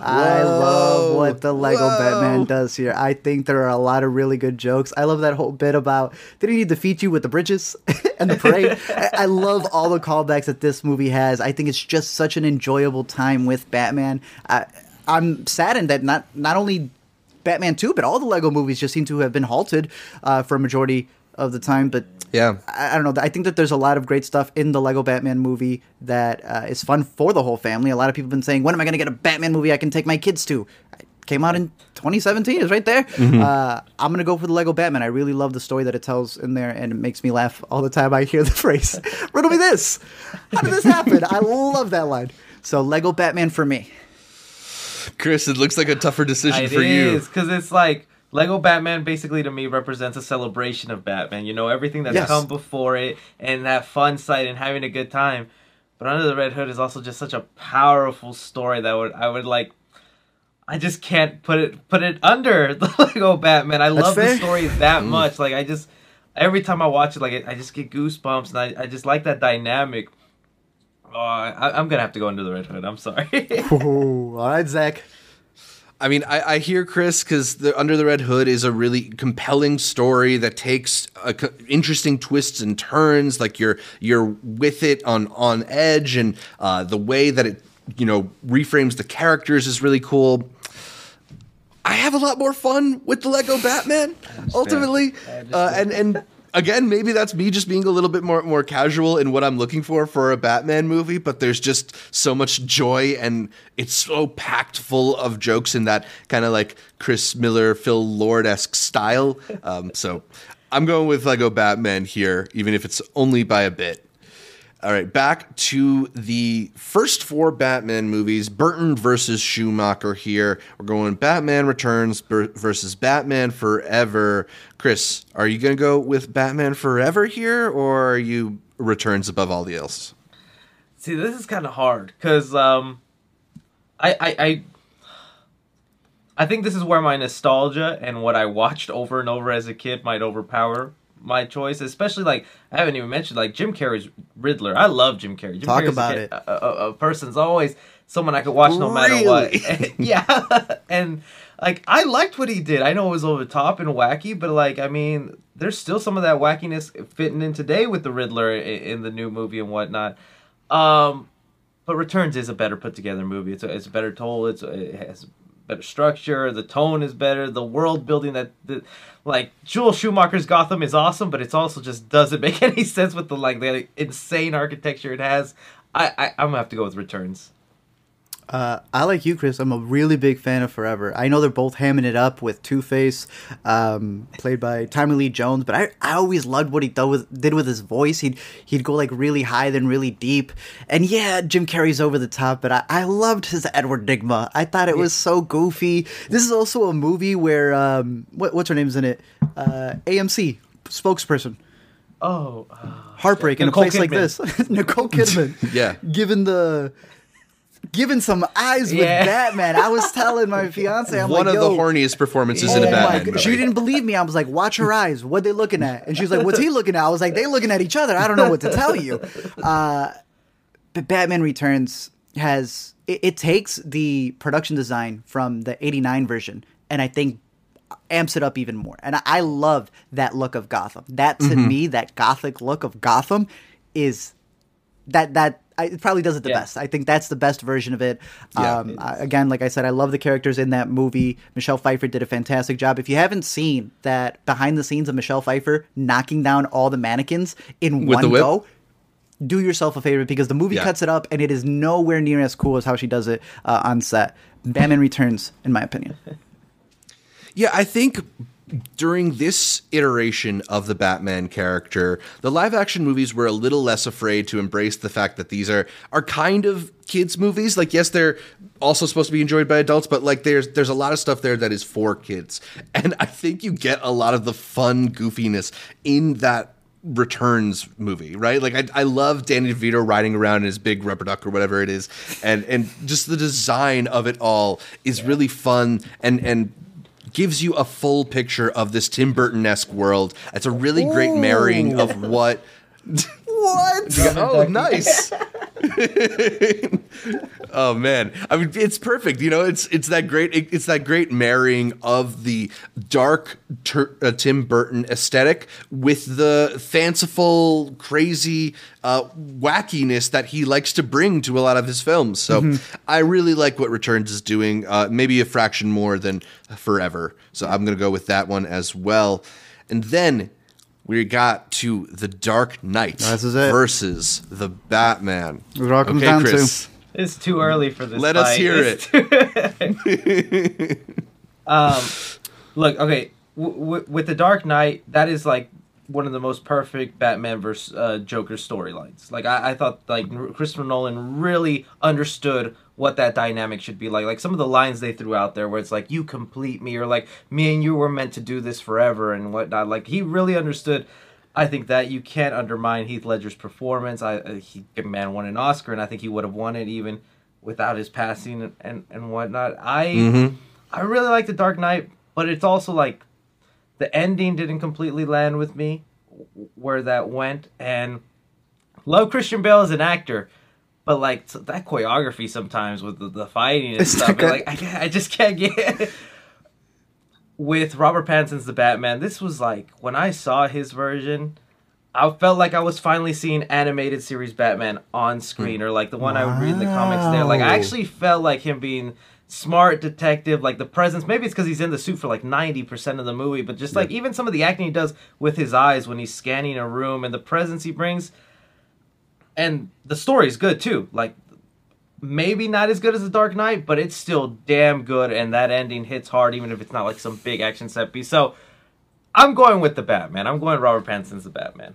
S2: I love what the Lego
S1: Whoa.
S2: Batman does here. I think there are a lot of really good jokes. I love that whole bit about did he defeat you with the bridges and the parade? I, I love all the callbacks that this movie has. I think it's just such an enjoyable time with Batman. I, I'm saddened that not not only Batman 2, but all the Lego movies just seem to have been halted uh, for a majority of the time. But
S1: Yeah.
S2: I, I don't know. I think that there's a lot of great stuff in the Lego Batman movie that uh, is fun for the whole family. A lot of people have been saying, when am I going to get a Batman movie I can take my kids to? It came out in 2017. It's right there. Uh, I'm going to go for the Lego Batman. I really love the story that it tells in there, and it makes me laugh all the time I hear the phrase, riddle me this. How did this happen? I love that line. So Lego Batman for me.
S1: Chris, it looks like a tougher decision
S3: it
S1: for you.
S3: because it's like Lego Batman basically to me represents a celebration of Batman. You know everything that's
S2: Yes.
S3: come before it and that fun side and having a good time. But Under the Red Hood is also just such a powerful story that would I would like. I just can't put it put it under the Lego Batman. I love the story that mm. much. Like I just every time I watch it, like I, I just get goosebumps and I, I just like that dynamic. Oh, I, I'm gonna have to go under the Red Hood. I'm sorry.
S2: Ooh, all right, Zach.
S1: I mean, I, I hear Chris because the Under the Red Hood is a really compelling story that takes a interesting twists and turns. Like you're you're with it on on edge, and uh, the way that it you know reframes the characters is really cool. I have a lot more fun with the Lego Batman ultimately, uh, and and again maybe that's me just being a little bit more more casual in what I'm looking for for a Batman movie. But there's just so much joy, and it's so packed full of jokes in that kind of like Chris Miller, Phil Lord esque style. Um, so I'm going with Lego Batman here, even if it's only by a bit. All right, back to the first four Batman movies. Burton versus Schumacher here. We're going Batman Returns versus Batman Forever. Chris, are you going to go with Batman Forever here, or are you Returns above all the else?
S3: See, this is kind of hard because um, I, I I I think this is where my nostalgia and what I watched over and over as a kid might overpower my choice. Especially like I haven't even mentioned like Jim Carrey's Riddler. I love Jim Carrey. Jim
S2: Talk
S3: Carrey's
S2: about
S3: kid-
S2: it.
S3: A, a, a person's always someone I could watch no matter what. Yeah, and like I liked what he did. I know it was over the top and wacky, but like I mean, there's still some of that wackiness fitting in today with the Riddler in, in the new movie and whatnot. Um, but Returns is a better put together movie. It's a, it's better told. It's it has better structure. The tone is better. The world building that like Joel Schumacher's Gotham is awesome, but it's also just doesn't make any sense with the like the insane architecture it has. I, I I'm gonna have to go with Returns.
S2: Uh, I like you, Chris. I'm a really big fan of Forever. I know they're both hamming it up with Two Face, um, played by Tommy Lee Jones, but I, I always loved what he did with, did with his voice. He'd he'd go like really high, then really deep. And yeah, Jim Carrey's over the top, but I, I loved his Edward Nygma. I thought it was so goofy. This is also a movie where um, what, what's her name's in it? Uh, AMC spokesperson.
S3: Oh, uh,
S2: Heartbreak in a
S3: Nicole
S2: place like this. Nicole Kidman.
S1: Yeah.
S2: Given the given some eyes with
S3: Yeah.
S2: Batman. I was telling my fiance, I'm
S1: One
S2: like,
S1: of
S2: Yo,
S1: the horniest performances in
S2: oh
S1: a Batman movie.
S2: She didn't believe me. I was like, watch her eyes. What they looking at? And she was like, what's he looking at? I was like, they looking at each other. I don't know what to tell you. Uh, but Batman Returns has it, it takes the production design from the 89 version and I think amps it up even more. And I, I love that look of Gotham. That to
S1: Mm-hmm.
S2: me, that gothic look of Gotham is that that I, it probably does it the
S3: Yeah.
S2: best. I think that's the best version of it.
S1: Yeah.
S2: um, I- again, like I said, I love the characters in that movie. Michelle Pfeiffer did a fantastic job. If you haven't seen that behind the scenes of Michelle Pfeiffer knocking down all the mannequins in
S1: With
S2: one go, do yourself a favor because the movie
S1: Yeah.
S2: cuts it up and it is nowhere near as cool as how she does it uh, on set. Batman Returns, in my opinion.
S1: Yeah, I think during this iteration of the Batman character, the live action movies were a little less afraid to embrace the fact that these are are kind of kids movies. Like yes, they're also supposed to be enjoyed by adults, but like there's there's a lot of stuff there that is for kids. And I think you get a lot of the fun goofiness in that returns movie, right? Like I, I love Danny DeVito riding around in his big rubber duck or whatever it is, and and just the design of it all is really fun and and gives you a full picture of this Tim Burton esque world. It's a really great marrying of what.
S2: What?
S1: oh, nice. oh man, I mean, it's perfect. You know, it's it's that great it's that great marrying of the dark ter- uh, Tim Burton aesthetic with the fanciful, crazy uh, wackiness that he likes to bring to a lot of his films. So I really like what Returns is doing. Uh, maybe a fraction more than Forever. So I'm gonna go with that one as well. And then. We got to the Dark Knight
S2: This is it.
S1: versus the Batman.
S2: That's what it all comes
S1: okay,
S2: down to.
S1: Chris,
S3: it's too early for this.
S1: let us hear
S3: It's
S1: it.
S3: Um, look, okay, w- w- with the Dark Knight, that is like one of the most perfect Batman versus uh, Joker storylines. Like I-, I thought, like N- Christopher Nolan really understood what that dynamic should be like. Like some of the lines they threw out there, where it's like "you complete me" or like "me and you were meant to do this forever" and whatnot. Like he really understood. I think that you can't undermine Heath Ledger's performance. I uh, he man won an Oscar, and I think he would have won it even without his passing and and, and whatnot. I. I really like The Dark Knight, but it's also like the ending didn't completely land with me where that went and love Christian Bale as an actor, but like that choreography sometimes with the, the fighting and
S2: It's
S3: stuff, like I, I just can't get with Robert Pattinson's The Batman. This was like when I saw his version. I felt like I was finally seeing animated series Batman on screen, or like the one I would read in the comics there. Like I actually felt like him being smart detective, like the presence. Maybe it's because he's in the suit for like ninety percent of the movie, but just like even some of the acting he does with his eyes when he's scanning a room and the presence he brings, and the story's good too. Like maybe not as good as the Dark Knight, but it's still damn good, and that ending hits hard, even if it's not like some big action set piece. So. I'm going with the Batman. I'm going Robert Pattinson's the Batman.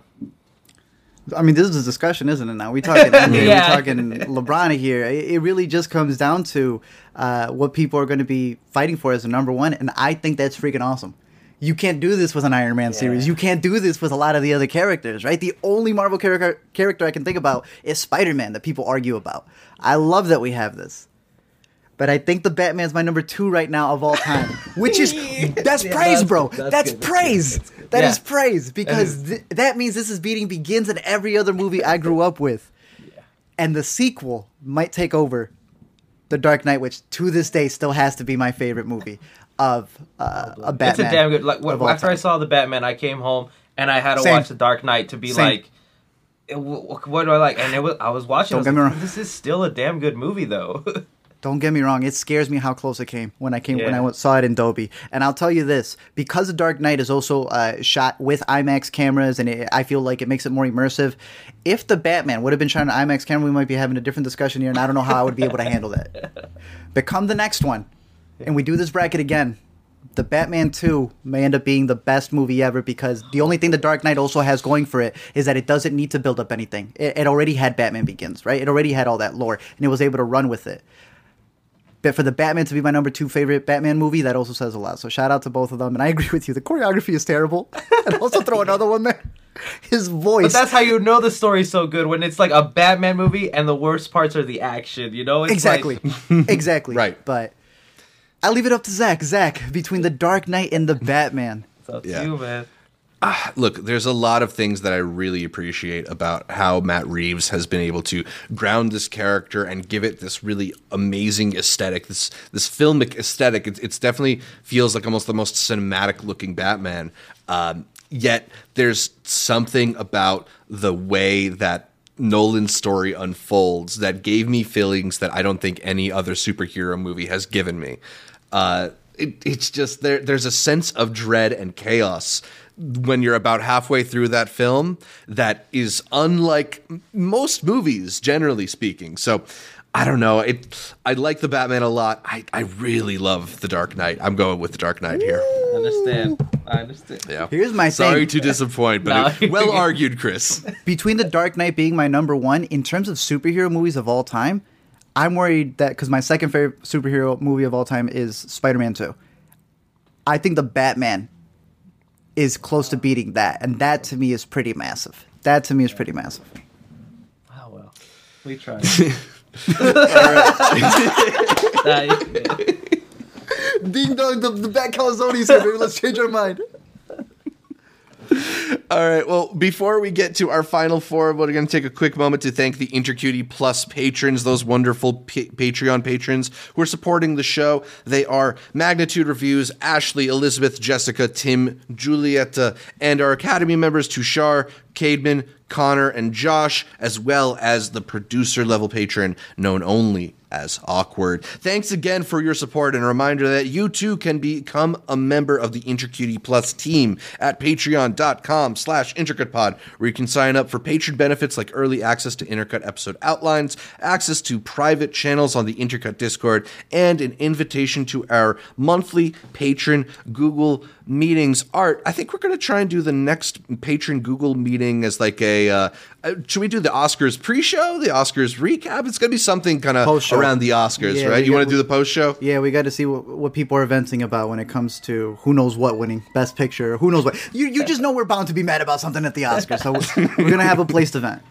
S2: I mean, this is a discussion, isn't it? Now we talking, NBA,
S3: Yeah.
S2: we talking LeBron here. It, it really just comes down to uh, what people are going to be fighting for as the number one, and I think that's freaking awesome. You can't do this with an Iron Man series. You can't do this with a lot of the other characters, right? The only Marvel character character I can think about is Spider Man that people argue about. I love that we have this. But I think the Batman's my number two right now of all time, which is that's
S3: Yeah,
S2: praise,
S3: that's-
S2: bro.
S3: that's
S2: That's, praise.
S3: that's good.
S2: That is
S3: Yeah.
S2: praise because th- that means this is beating Begins and every other movie I grew up with. And the sequel might take over The Dark Knight, which to this day still has to be my favorite movie of uh, a Batman.
S3: It's a damn good. Like
S2: of
S3: when,
S2: all
S3: after I saw the Batman, I came home and I had to
S2: Same.
S3: watch the Dark Knight to be
S2: Same.
S3: like, it- wh- what do I like? And it was I was watching.
S2: Don't
S3: was
S2: get me wrong.
S3: This is still a damn good movie, though.
S2: Don't get me wrong; it scares me how close it came when I came when I saw it in Dolby. And I'll tell you this: because The Dark Knight is also uh, shot with IMAX cameras, and it, I feel like it makes it more immersive. If the Batman would have been shot on IMAX camera, we might be having a different discussion here, and I don't know how I would be able to handle that. But come the next one, and we do this bracket again. The Batman 2 may end up being the best movie ever because the only thing The Dark Knight also has going for it is that it doesn't need to build up anything. It, it already had Batman Begins, right? It already had all that lore, and it was able to run with it. But for the Batman to be my number two favorite Batman movie, that also says a lot. So shout out to both of them. And I agree with you. The choreography is terrible. and also throw another one there. His voice.
S3: but that's how you know the story's so good when it's like a Batman movie and the worst parts are the action. You know, it's
S2: exactly.
S3: Like,
S2: exactly.
S1: Right.
S2: But I'll leave it up to Zach. Zach, between the Dark Knight and the Batman.
S3: it's up to
S1: Yeah.
S3: you, man.
S1: look, there's a lot of things that I really appreciate about how Matt Reeves has been able to ground this character and give it this really amazing aesthetic, this this filmic aesthetic. It, it's definitely feels like almost the most cinematic looking Batman. Um, yet there's something about the way that Nolan's story unfolds that gave me feelings that I don't think any other superhero movie has given me. Uh, it, it's just there. There's a sense of dread and chaos when you're about halfway through that film that is unlike most movies, generally speaking. So. I don't know. It. I like the Batman a lot. I, I really love the Dark Knight. I'm going with the Dark Knight here.
S3: I understand. I understand.
S1: Yeah.
S2: Here's my
S1: Sorry
S2: thing.
S1: to disappoint, but
S3: No.
S1: it- well argued, Chris.
S2: between the Dark Knight being my number one in terms of superhero movies of all time, I'm worried that because my second favorite superhero movie of all time is Spider-Man Two. I think the Batman is close to beating that, and that to me is pretty massive. That to me is pretty massive.
S3: Oh well, we tried. Nah,
S2: Ding dong, the, the Bat Calzones here, baby. Let's change our mind.
S1: All right. Well, before we get to our final four, we're going to take a quick moment to thank the InterCutie Plus patrons, those wonderful pa- Patreon patrons who are supporting the show. They are Magnitude Reviews, Ashley, Elizabeth, Jessica, Tim, Julieta, and our Academy members Tushar, Cademan, Connor, and Josh, as well as the producer level patron known only as awkward. Thanks again for your support and a reminder that you too can become a member of the InterCutie Plus team at patreon.com slash intercutpod where you can sign up for patron benefits like early access to Intercut episode outlines, access to private channels on the Intercut Discord, and an invitation to our monthly patron Google meetings. Art, I think we're going to try and do the next patron Google meeting as like a, uh, uh, should we do the Oscars pre-show, the Oscars recap? It's going to be something kind of
S2: Post-show.
S1: around the Oscars,
S2: Yeah,
S1: right? You want to do the post show?
S2: Yeah, we got to see what, what people are venting about when it comes to who knows what winning Best Picture. Who knows what? You you just know we're bound to be mad about something at the Oscars, so we're gonna have a placed event.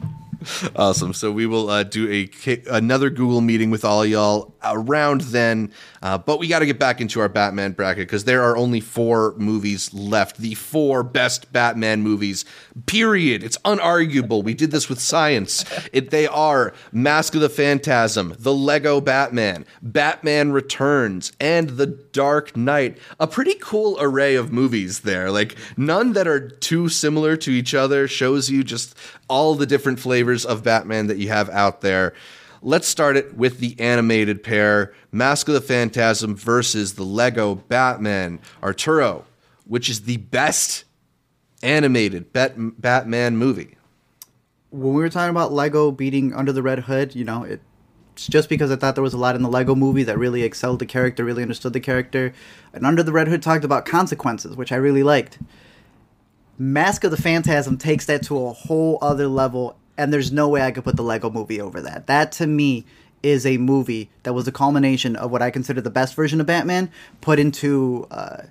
S1: Awesome. So we will uh, do a another Google meeting with all y'all around then. Uh, but we got to get back into our Batman bracket because there are only four movies left. The four best Batman movies. Period. It's unarguable. We did this with science. It they are Mask of the Phantasm, The Lego Batman, Batman Returns, and The Dark Knight. A pretty cool array of movies there. Like none that are too similar to each other. Shows you just all the different flavors of Batman that you have out there. Let's start it with the animated pair Mask of the Phantasm versus the Lego Batman. Arturo, which is the best animated Bat- Batman movie?
S2: When we were talking about Lego beating Under the Red Hood, you know, it's just because I thought there was a lot in the Lego movie that really excelled the character, really understood the character. And Under the Red Hood talked about consequences, which I really liked. Mask of the Phantasm takes that to a whole other level, and there's no way I could put the Lego movie over that. That to me is a movie that was a culmination of what I consider the best version of Batman put into uh,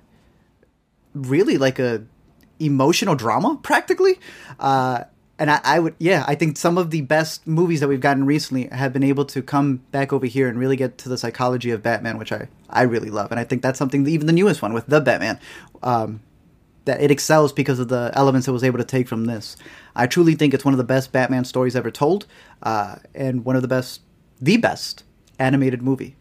S2: really like a emotional drama practically. Uh, and I, I would, yeah, I think some of the best movies that we've gotten recently have been able to come back over here and really get to the psychology of Batman, which I, I really love. And I think that's something, even the newest one with the Batman, um, that it excels because of the elements it was able to take from this. I truly think it's one of the best Batman stories ever told, uh, and one of the best, the best animated movie.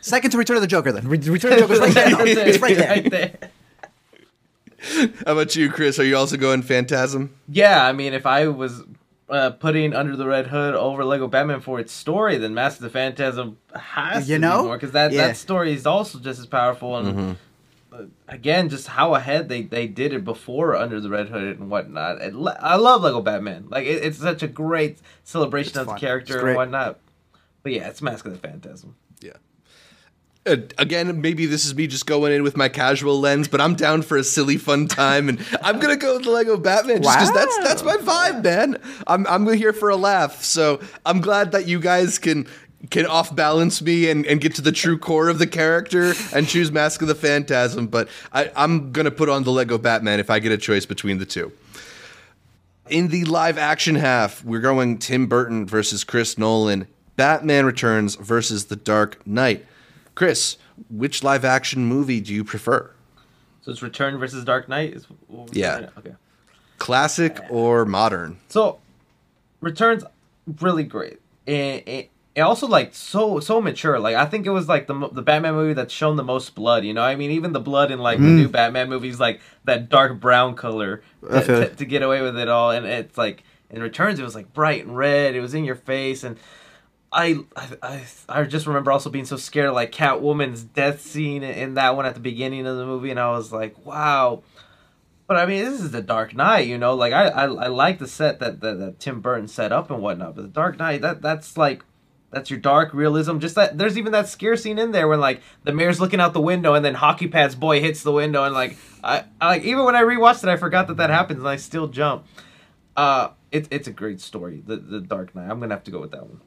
S2: Second to Return of the Joker, then. Return of the Joker's right there. It's right there.
S3: right there.
S1: How about you, Chris? Are you also going Phantasm?
S3: Yeah, I mean, if I was uh, putting Under the Red Hood over Lego Batman for its story, then Mask of the Phantasm has
S2: You
S3: to
S2: know?
S3: be more because that
S2: Yeah.
S3: that story is also just as powerful and. uh, Again, just how ahead they, they did it before Under the Red Hood and whatnot. It, I love Lego Batman. Like it, it's such a great celebration
S2: It's
S3: of
S2: fun.
S3: the character and whatnot. But yeah, it's Mask of the Phantasm.
S1: Yeah. Uh, again, maybe this is me just going in with my casual lens, but I'm down for a silly, fun time, and I'm gonna go with the Lego Batman just because that's that's my vibe, man. I'm I'm here for a laugh, so I'm glad that you guys can can off balance me and, and get to the true core of the character and choose Mask of the Phantasm. But I, I'm gonna put on the Lego Batman if I get a choice between the two. In the live action half, we're going Tim Burton versus Chris Nolan. Batman Returns versus The Dark Knight. Chris, which live action movie do you prefer?
S3: So it's Return versus Dark Knight. Is,
S1: Yeah.
S3: Okay.
S1: Classic or modern?
S3: So, Returns really great, and it, it also like so so mature. Like I think it was like the the Batman movie that's shown the most blood. You know, I mean, even the blood in like the mm-hmm. new Batman movies, like that dark brown color to, to, to get away with it all. And it's like in Returns, it was like bright and red. It was in your face, and I I I, just remember also being so scared like Catwoman's death scene in that one at the beginning of the movie, and I was like, wow. But I mean, this is the Dark Knight, you know. Like I, I, I like the set that, that that Tim Burton set up and whatnot. But the Dark Knight, that that's like, that's your dark realism. Just that there's even that scare scene in there when like the mayor's looking out the window and then Hockey Pad's boy hits the window and like I, I like even when I rewatched it, I forgot that that happens and I still jump. Uh, it's it's a great story, the the Dark Knight. I'm gonna have to go with that one.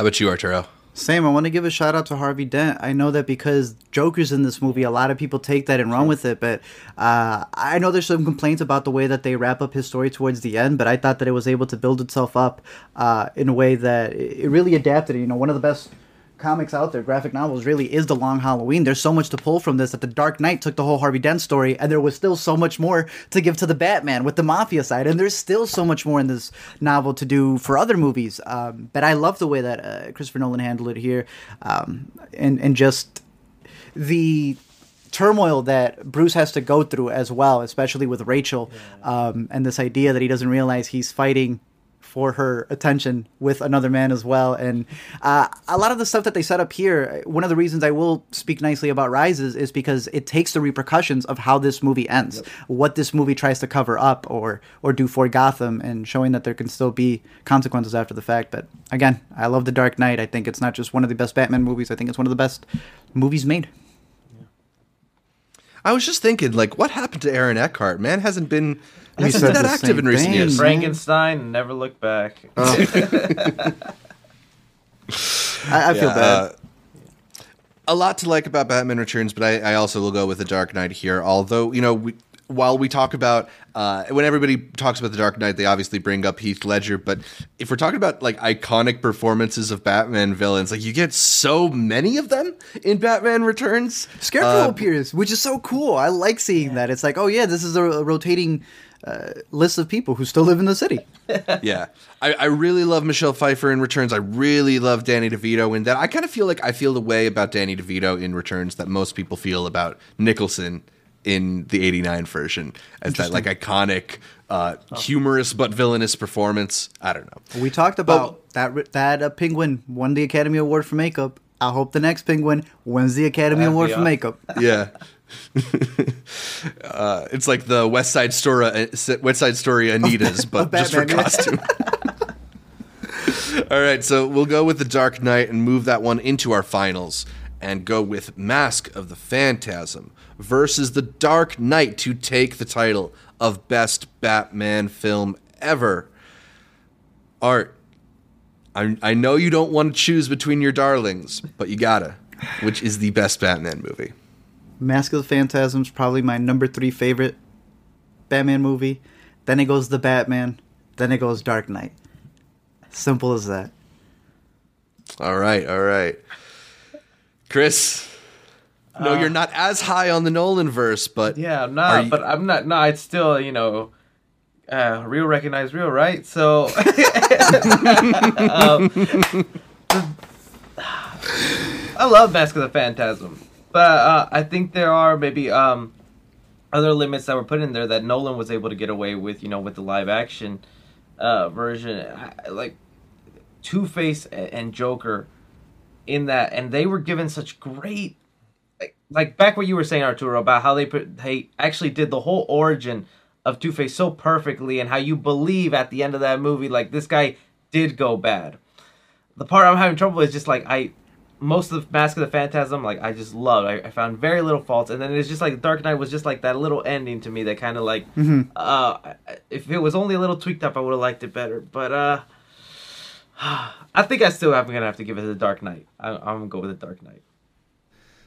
S1: How about you, Arturo?
S2: Same. I want to give a shout out to Harvey Dent. I know that because Joker's in this movie, a lot of people take that and run with it. But uh, I know there's some complaints about the way that they wrap up his story towards the end. But I thought that it was able to build itself up uh, in a way that it really adapted. You know, one of the best comics out there, graphic novels, really is the Long Halloween. There's so much to pull from this that the Dark Knight took the whole Harvey Dent story, and there was still so much more to give to the Batman with the mafia side, and there's still so much more in this novel to do for other movies. Um, but I love the way that uh, Christopher Nolan handled it here, um, and and just the turmoil that Bruce has to go through as well, especially with Rachel, um, and this idea that he doesn't realize he's fighting for her attention with another man as well. And uh, a lot of the stuff that they set up here, one of the reasons I will speak nicely about Rises is because it takes the repercussions of how this movie ends, what this movie tries to cover up or or do for Gotham, and showing that there can still be consequences after the fact. But again, I love The Dark Knight. I think it's not just one of the best Batman movies. I think it's one of the best movies made.
S1: I was just thinking, like, what happened to Aaron Eckhart? Man hasn't been hasn't been that active in recent
S2: thing.
S1: years.
S3: Frankenstein and never look back.
S2: I, I feel
S1: Yeah,
S2: bad.
S1: uh, a lot to like about Batman Returns, but I, I also will go with The Dark Knight here. Although, you know, we, while we talk about uh, when everybody talks about The Dark Knight, they obviously bring up Heath Ledger. But if we're talking about like iconic performances of Batman villains, like you get so many of them in Batman Returns.
S2: Scarecrow
S1: Uh,
S2: appears, which is so cool. I like seeing that. It's like, oh yeah, this is a, a rotating uh, list of people who still live in the city.
S1: yeah, I, I really love Michelle Pfeiffer in Returns. I really love Danny DeVito in that. I kind of feel like I feel the way about Danny DeVito in Returns that most people feel about Nicholson in the '89 version, as that like iconic, uh, humorous but villainous performance. I don't know.
S2: We talked about that. That uh, penguin won the Academy Award for makeup. I hope the next penguin wins the Academy
S3: That'd
S2: Award
S3: be
S2: for makeup.
S1: Yeah. uh, it's like the West Side Story, uh, West Side Story Anita's, but just for
S2: Batman, yeah.
S1: costume. All right, so we'll go with the Dark Knight and move that one into our finals, and go with Mask of the Phantasm versus the Dark Knight to take the title of best Batman film ever. Art, I, I know you don't want to choose between your darlings, but you gotta. Which is the best Batman movie?
S2: Mask of the Phantasm is probably my number three favorite Batman movie. Then it goes the Batman. Then it goes Dark Knight. Simple as that.
S1: All right, all right. Chris, no, you're not as high on the Nolan verse, but
S3: Yeah, I'm not,
S1: you-
S3: but I'm not. No, it's still you know, uh, real recognize real, right? So, um, I love Mask of the Phantasm, but uh, I think there are maybe um, other limits that were put in there that Nolan was able to get away with, you know, with the live action. uh, version, I, like Two Face and Joker in that, and they were given such great, like, like back what you were saying, Arturo, about how they put, they actually did the whole origin of Two Face so perfectly, and how you believe at the end of that movie, like this guy did go bad. The part I'm having trouble is just like I most of the Mask of the Phantasm, like I just loved. I, I, found very little faults, and then it's just like Dark Knight was just like that little ending to me that kind of like, mm-hmm. uh, if it was only a little tweaked up, I would have liked it better. But uh, I think I still am gonna have to give it the Dark Knight. I, I'm gonna go with the Dark Knight.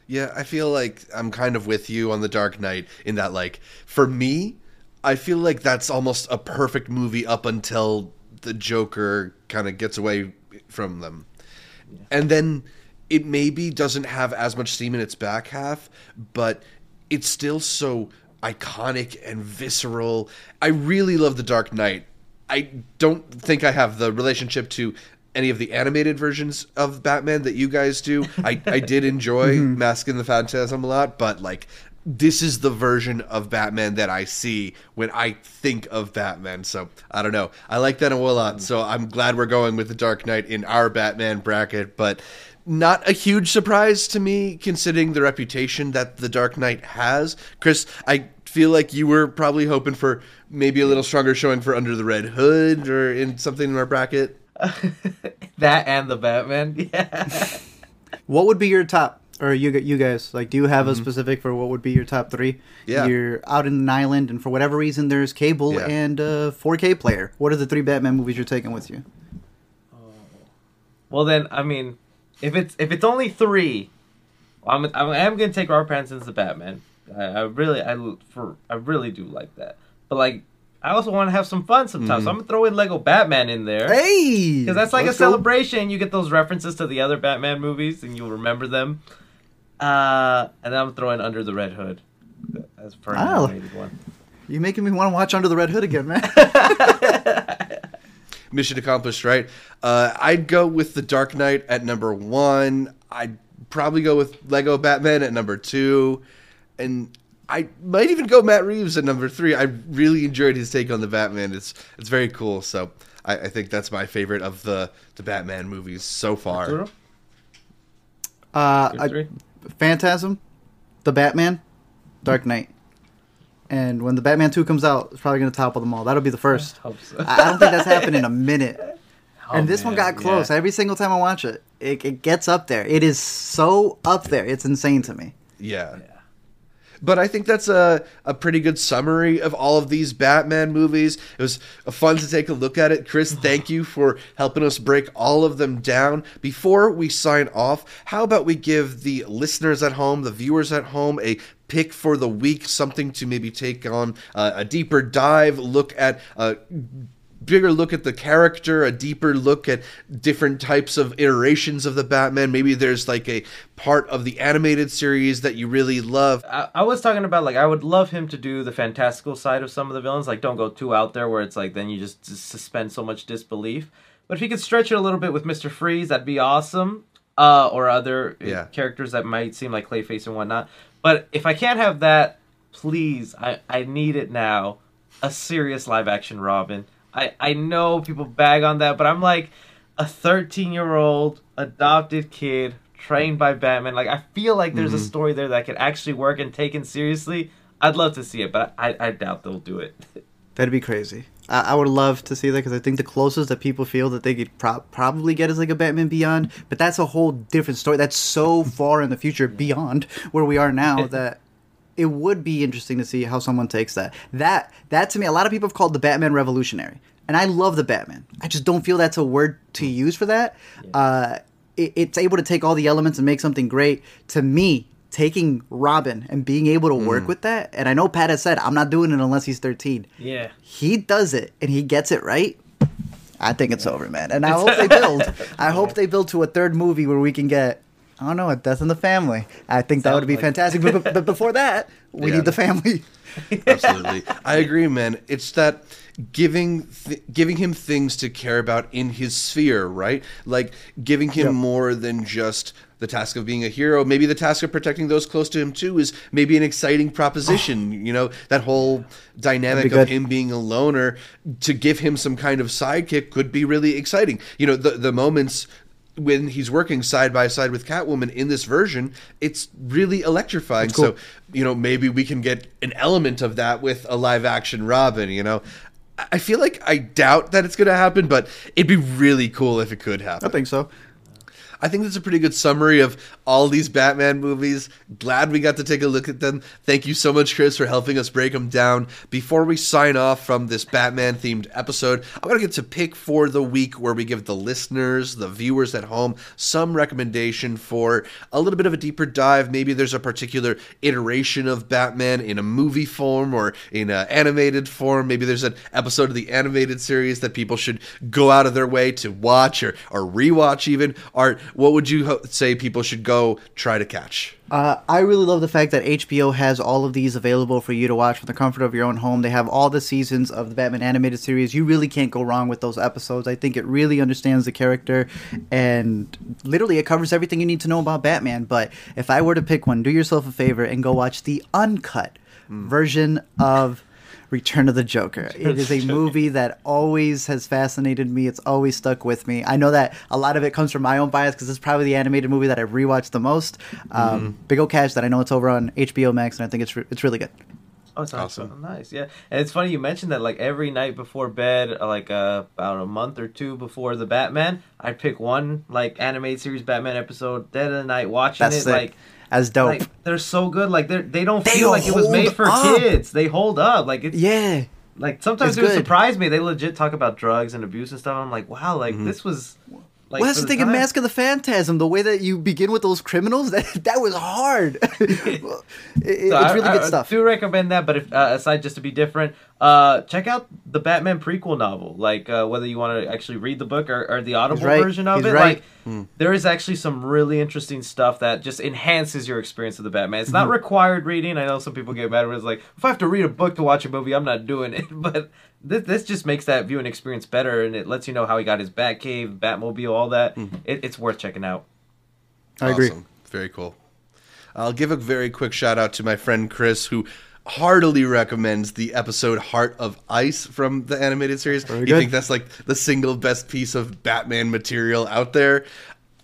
S1: Yeah, I feel like I'm kind of with you on the Dark Knight in that, like, for me, I feel like that's almost a perfect movie up until the Joker kind of gets away from them, yeah. and then it maybe doesn't have as much steam in its back half, but it's still so iconic and visceral. I really love The Dark Knight. I don't think I have the relationship to any of the animated versions of Batman that you guys do. I, I did enjoy mm-hmm. Mask and the Phantasm a lot, but like this is the version of Batman that I see when I think of Batman. So I don't know. I like that a lot. So I'm glad we're going with the Dark Knight in our Batman bracket. But not a huge surprise to me considering the reputation that the Dark Knight has. Chris, I feel like you were probably hoping for maybe a little stronger showing for Under the Red Hood or in something in our bracket.
S3: that and the Batman. Yeah.
S2: what would be your top or you you guys like do you have mm-hmm. a specific for what would be your top 3?
S1: Yeah.
S2: You're out in an island and for whatever reason there's cable yeah. and a 4K player. What are the three Batman movies you're taking with you?
S3: Oh. Well then, I mean, if it's if it's only three, I'm I am gonna take Robert Pattinson's the Batman. I, I, really I for I really do like that. But like I also want to have some fun sometimes. Mm-hmm. So I'm gonna throw in Lego Batman in there.
S2: Hey,
S3: because that's like a celebration. Go. You get those references to the other Batman movies, and you'll remember them. Uh, and then I'm throwing Under the Red Hood as for an wow. one.
S2: You're making me want to watch Under the Red Hood again, man.
S1: mission accomplished, right? Uh, I'd go with The Dark Knight at number one. I'd probably go with Lego Batman at number two. And I might even go Matt Reeves at number three. I really enjoyed his take on the Batman. It's it's very cool. So I, I think that's my favorite of the, the Batman movies so far.
S2: Uh, I, Phantasm, the Batman, Dark Knight and when the Batman Two comes out, it's probably going to topple them all. That'll be the first. I, so. I don't think that's happened in a minute. Oh, and this man, one got close. Yeah. Every single time I watch it, it, it gets up there. It is so up there. It's insane to me.
S1: Yeah. yeah. But I think that's a, a pretty good summary of all of these Batman movies. It was fun to take a look at it. Chris, thank you for helping us break all of them down. Before we sign off, how about we give the listeners at home, the viewers at home, a pick for the week, something to maybe take on uh, a deeper dive, look at a bigger look at the character, a deeper look at different types of iterations of the Batman. Maybe there's like a part of the animated series that you really love.
S3: I, I, was talking about like I would love him to do the fantastical side of some of the villains. Like don't go too out there where it's like then you just, just suspend so much disbelief. But if he could stretch it a little bit with Mister Freeze, that'd be awesome. Uh, or other yeah. characters that might seem like Clayface and whatnot. But if I can't have that, please, I, I need it now. A serious live action Robin. I, I know people bag on that, but I'm like a 13 year old adopted kid trained by Batman. Like I feel like there's mm-hmm. a story there that could actually work and taken seriously. I'd love to see it, but I, I doubt they'll do it.
S2: That'd be crazy. I, I would love to see that because I think the closest that people feel that they could pro- probably get is like a Batman Beyond, but that's a whole different story. That's so far in the future beyond where we are now that it would be interesting to see how someone takes that. That that to me, a lot of people have called the Batman revolutionary, and I love the Batman. I just don't feel that's a word to use for that. Yeah. Uh, it, it's able to take all the elements and make something great. To me, taking Robin and being able to work mm. with that. And I know Pat has said, I'm not doing it unless he's 13.
S3: Yeah.
S2: He does it and he gets it right. I think it's over, man. And I hope they build. I hope they build to a third movie where we can get I don't know, a death in the family. I think that would be
S3: like-
S2: fantastic. But, but, before that, we
S1: Yeah.
S2: need the family.
S1: Absolutely, I agree, man. It's that giving th- giving him things to care about in his sphere, right? Like giving him
S2: Yep.
S1: more than just the task of being a hero. Maybe the task of protecting those close to him too is maybe an exciting proposition. Oh. You know, that whole dynamic of him being a loner to give him some kind of sidekick could be really exciting. You know, the the moments when he's working side by side with Catwoman in this version, it's really electrifying.
S2: cool.
S1: So, you know, maybe we can get an element of that with a live action Robin, you know. I- I feel like I doubt that it's going to happen, but it'd be really cool if it could happen.
S2: I think so.
S1: I think that's a pretty good summary of all these Batman movies. Glad we got to take a look at them. Thank you so much, Chris, for helping us break them down. Before we sign off from this Batman themed episode, I'm going to get to pick for the week where we give the listeners, the viewers at home, some recommendation for a little bit of a deeper dive. Maybe there's a particular iteration of Batman in a movie form or in an animated form. Maybe there's an episode of the animated series that people should go out of their way to watch or, or rewatch, even. Art, what would you say people should go try to catch?
S2: Uh, I really love the fact that HBO has all of these available for you to watch from the comfort of your own home. They have all the seasons of the Batman animated series. You really can't go wrong with those episodes. I think it really understands the character and literally it covers everything you need to know about Batman. But if I were to pick one, do yourself a favor and go watch the uncut version of Return of the Joker. It is a movie that always has fascinated me. It's always stuck with me. I know that a lot of it comes from my own bias because it's probably the animated movie that I've rewatched the most. Um, Big O Cash that I know it's over on HBO Max and I think it's re- it's really good.
S3: Oh, it's
S1: Awesome.
S3: awesome. Nice, yeah. And it's funny you mentioned that. Like every night before bed, uh, like uh, about a month or two before the Batman, I'd pick one like animated series Batman episode, dead of the night, watching
S2: That's
S3: it.
S2: sick.
S3: Like,
S2: As dope.
S3: like they're so good. Like they they don't
S2: They
S3: feel like it was made for
S2: up.
S3: kids. They hold up. Like it's
S2: yeah.
S3: like sometimes
S2: It's
S3: it would surprise me. They legit talk about drugs and abuse and stuff. I'm like, wow, like this was. Like,
S2: well, that's the thing in. Mask of the Phantasm. The way that you begin with those criminals, that that was hard. It-
S3: So
S2: it's
S3: I-
S2: really
S3: I,
S2: good
S3: I
S2: stuff.
S3: do recommend that, but if uh, aside just to be different, uh, check out the Batman prequel novel. Like uh, whether you want to actually read the book or, or the audible
S2: right.
S3: version of
S2: He's
S3: it,
S2: right.
S3: like there is actually some really interesting stuff that just enhances your experience of the Batman. It's
S2: Mm-hmm.
S3: not required reading. I know some people get mad when it's like, if I have to read a book to watch a movie, I'm not doing it. But this this just makes that viewing experience better, and it lets you know how he got his Batcave, Batmobile, all that. It, it's worth checking out.
S2: I agree.
S1: Awesome. Very cool. I'll give a very quick shout out to my friend Chris, who heartily recommends the episode Heart of Ice from the animated series. you
S2: good.
S1: think that's like the single best piece of Batman material out there?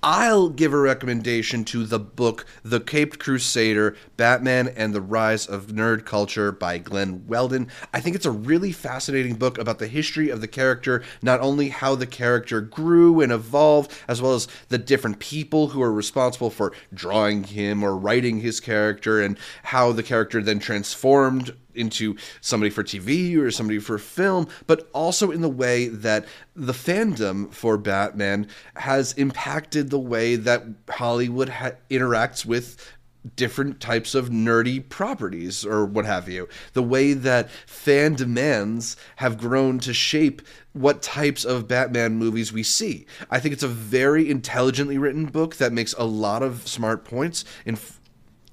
S1: I'll give a recommendation to the book The Caped Crusader Batman and the Rise of Nerd Culture by Glenn Weldon. I think it's a really fascinating book about the history of the character, not only how the character grew and evolved, as well as the different people who are responsible for drawing him or writing his character, and how the character then transformed into somebody for TV or somebody for film, but also in the way that the fandom for Batman has impacted the way that Hollywood ha- interacts with different types of nerdy properties or what have you. The way that fan demands have grown to shape what types of Batman movies we see. I think it's a very intelligently written book that makes a lot of smart points and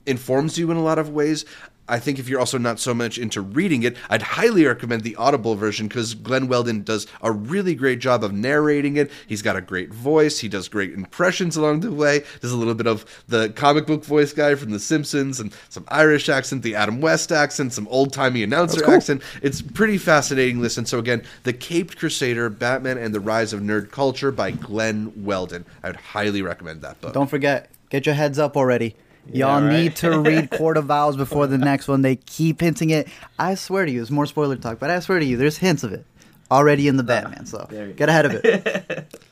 S1: informs you in a lot of ways. I think if you're also not so much into reading it, I'd highly recommend the Audible version because Glenn Weldon does a really great job of narrating it. He's got a great voice. He does great impressions along the way. There's a little bit of the comic book voice guy from The Simpsons and some Irish accent, the Adam West accent, some old timey announcer
S2: cool.
S1: accent. It's pretty fascinating listen. So again, The Caped Crusader, Batman and the Rise of Nerd Culture by Glenn Weldon. I would highly recommend that book.
S2: Don't forget, get your heads up already. Y'all
S3: right.
S2: need to read Court of Owls before the next one. They keep hinting it. I swear to you, it's more spoiler talk, but I swear to you, there's hints of it already in the ah, Batman. So get ahead of it.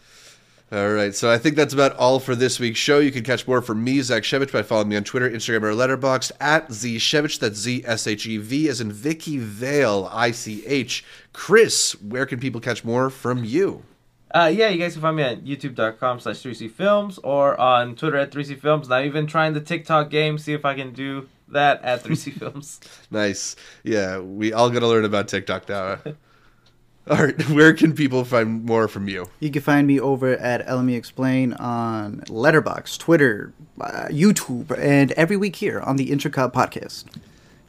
S1: All right, so I think that's about all for this week's show. You can catch more from me, Zach Shevich, by following me on Twitter, Instagram, or Letterboxd at Z Shevich. That's Z S H E V, as in Vicki Vale, I C H. Chris, where can people catch more from you?
S3: Uh, yeah, you guys can find me at youtube.com slash 3C Films or on Twitter at 3C Films. Now, even trying the TikTok game, see if I can do that at 3C Films.
S1: Nice. Yeah, we all got to learn about TikTok now. All right, where can people find more from you?
S2: You can find me over at LME Explain on Letterboxd, Twitter, uh, YouTube, and every week here on the Intercut Podcast.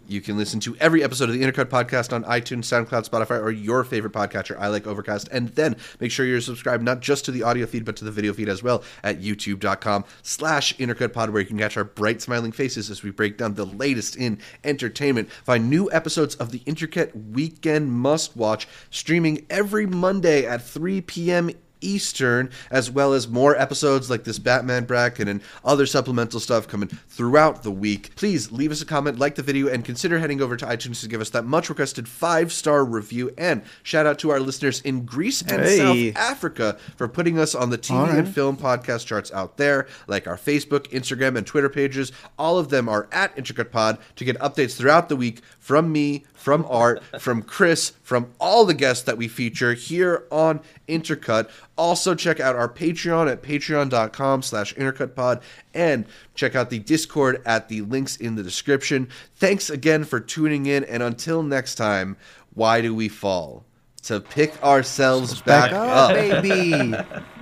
S1: You can listen to every episode of the Intercut podcast on iTunes, SoundCloud, Spotify, or your favorite podcatcher. I like Overcast. And then make sure you're subscribed not just to the audio feed, but to the video feed as well at youtube.com slash intercutpod, where you can catch our bright smiling faces as we break down the latest in entertainment. Find new episodes of the Intercut Weekend Must Watch streaming every Monday at 3 p.m. Eastern, as well as more episodes like this Batman bracket and other supplemental stuff coming throughout the week. Please leave us a comment, like the video, and consider heading over to iTunes to give us that much requested five star review. And shout out to our listeners in Greece and
S2: Hey.
S1: South Africa for putting us on the TV
S2: right.
S1: and film podcast charts out there, like our Facebook, Instagram, and Twitter pages. All of them are at Intercut Pod to get updates throughout the week from me, from Art, from Chris, from all the guests that we feature here on Intercut. Also check out our Patreon at patreon.com slash intercutpod and check out the Discord at the links in the description. Thanks again for tuning in, and until next time, why do we fall? To pick ourselves back,
S2: Back up,
S1: up.
S2: baby.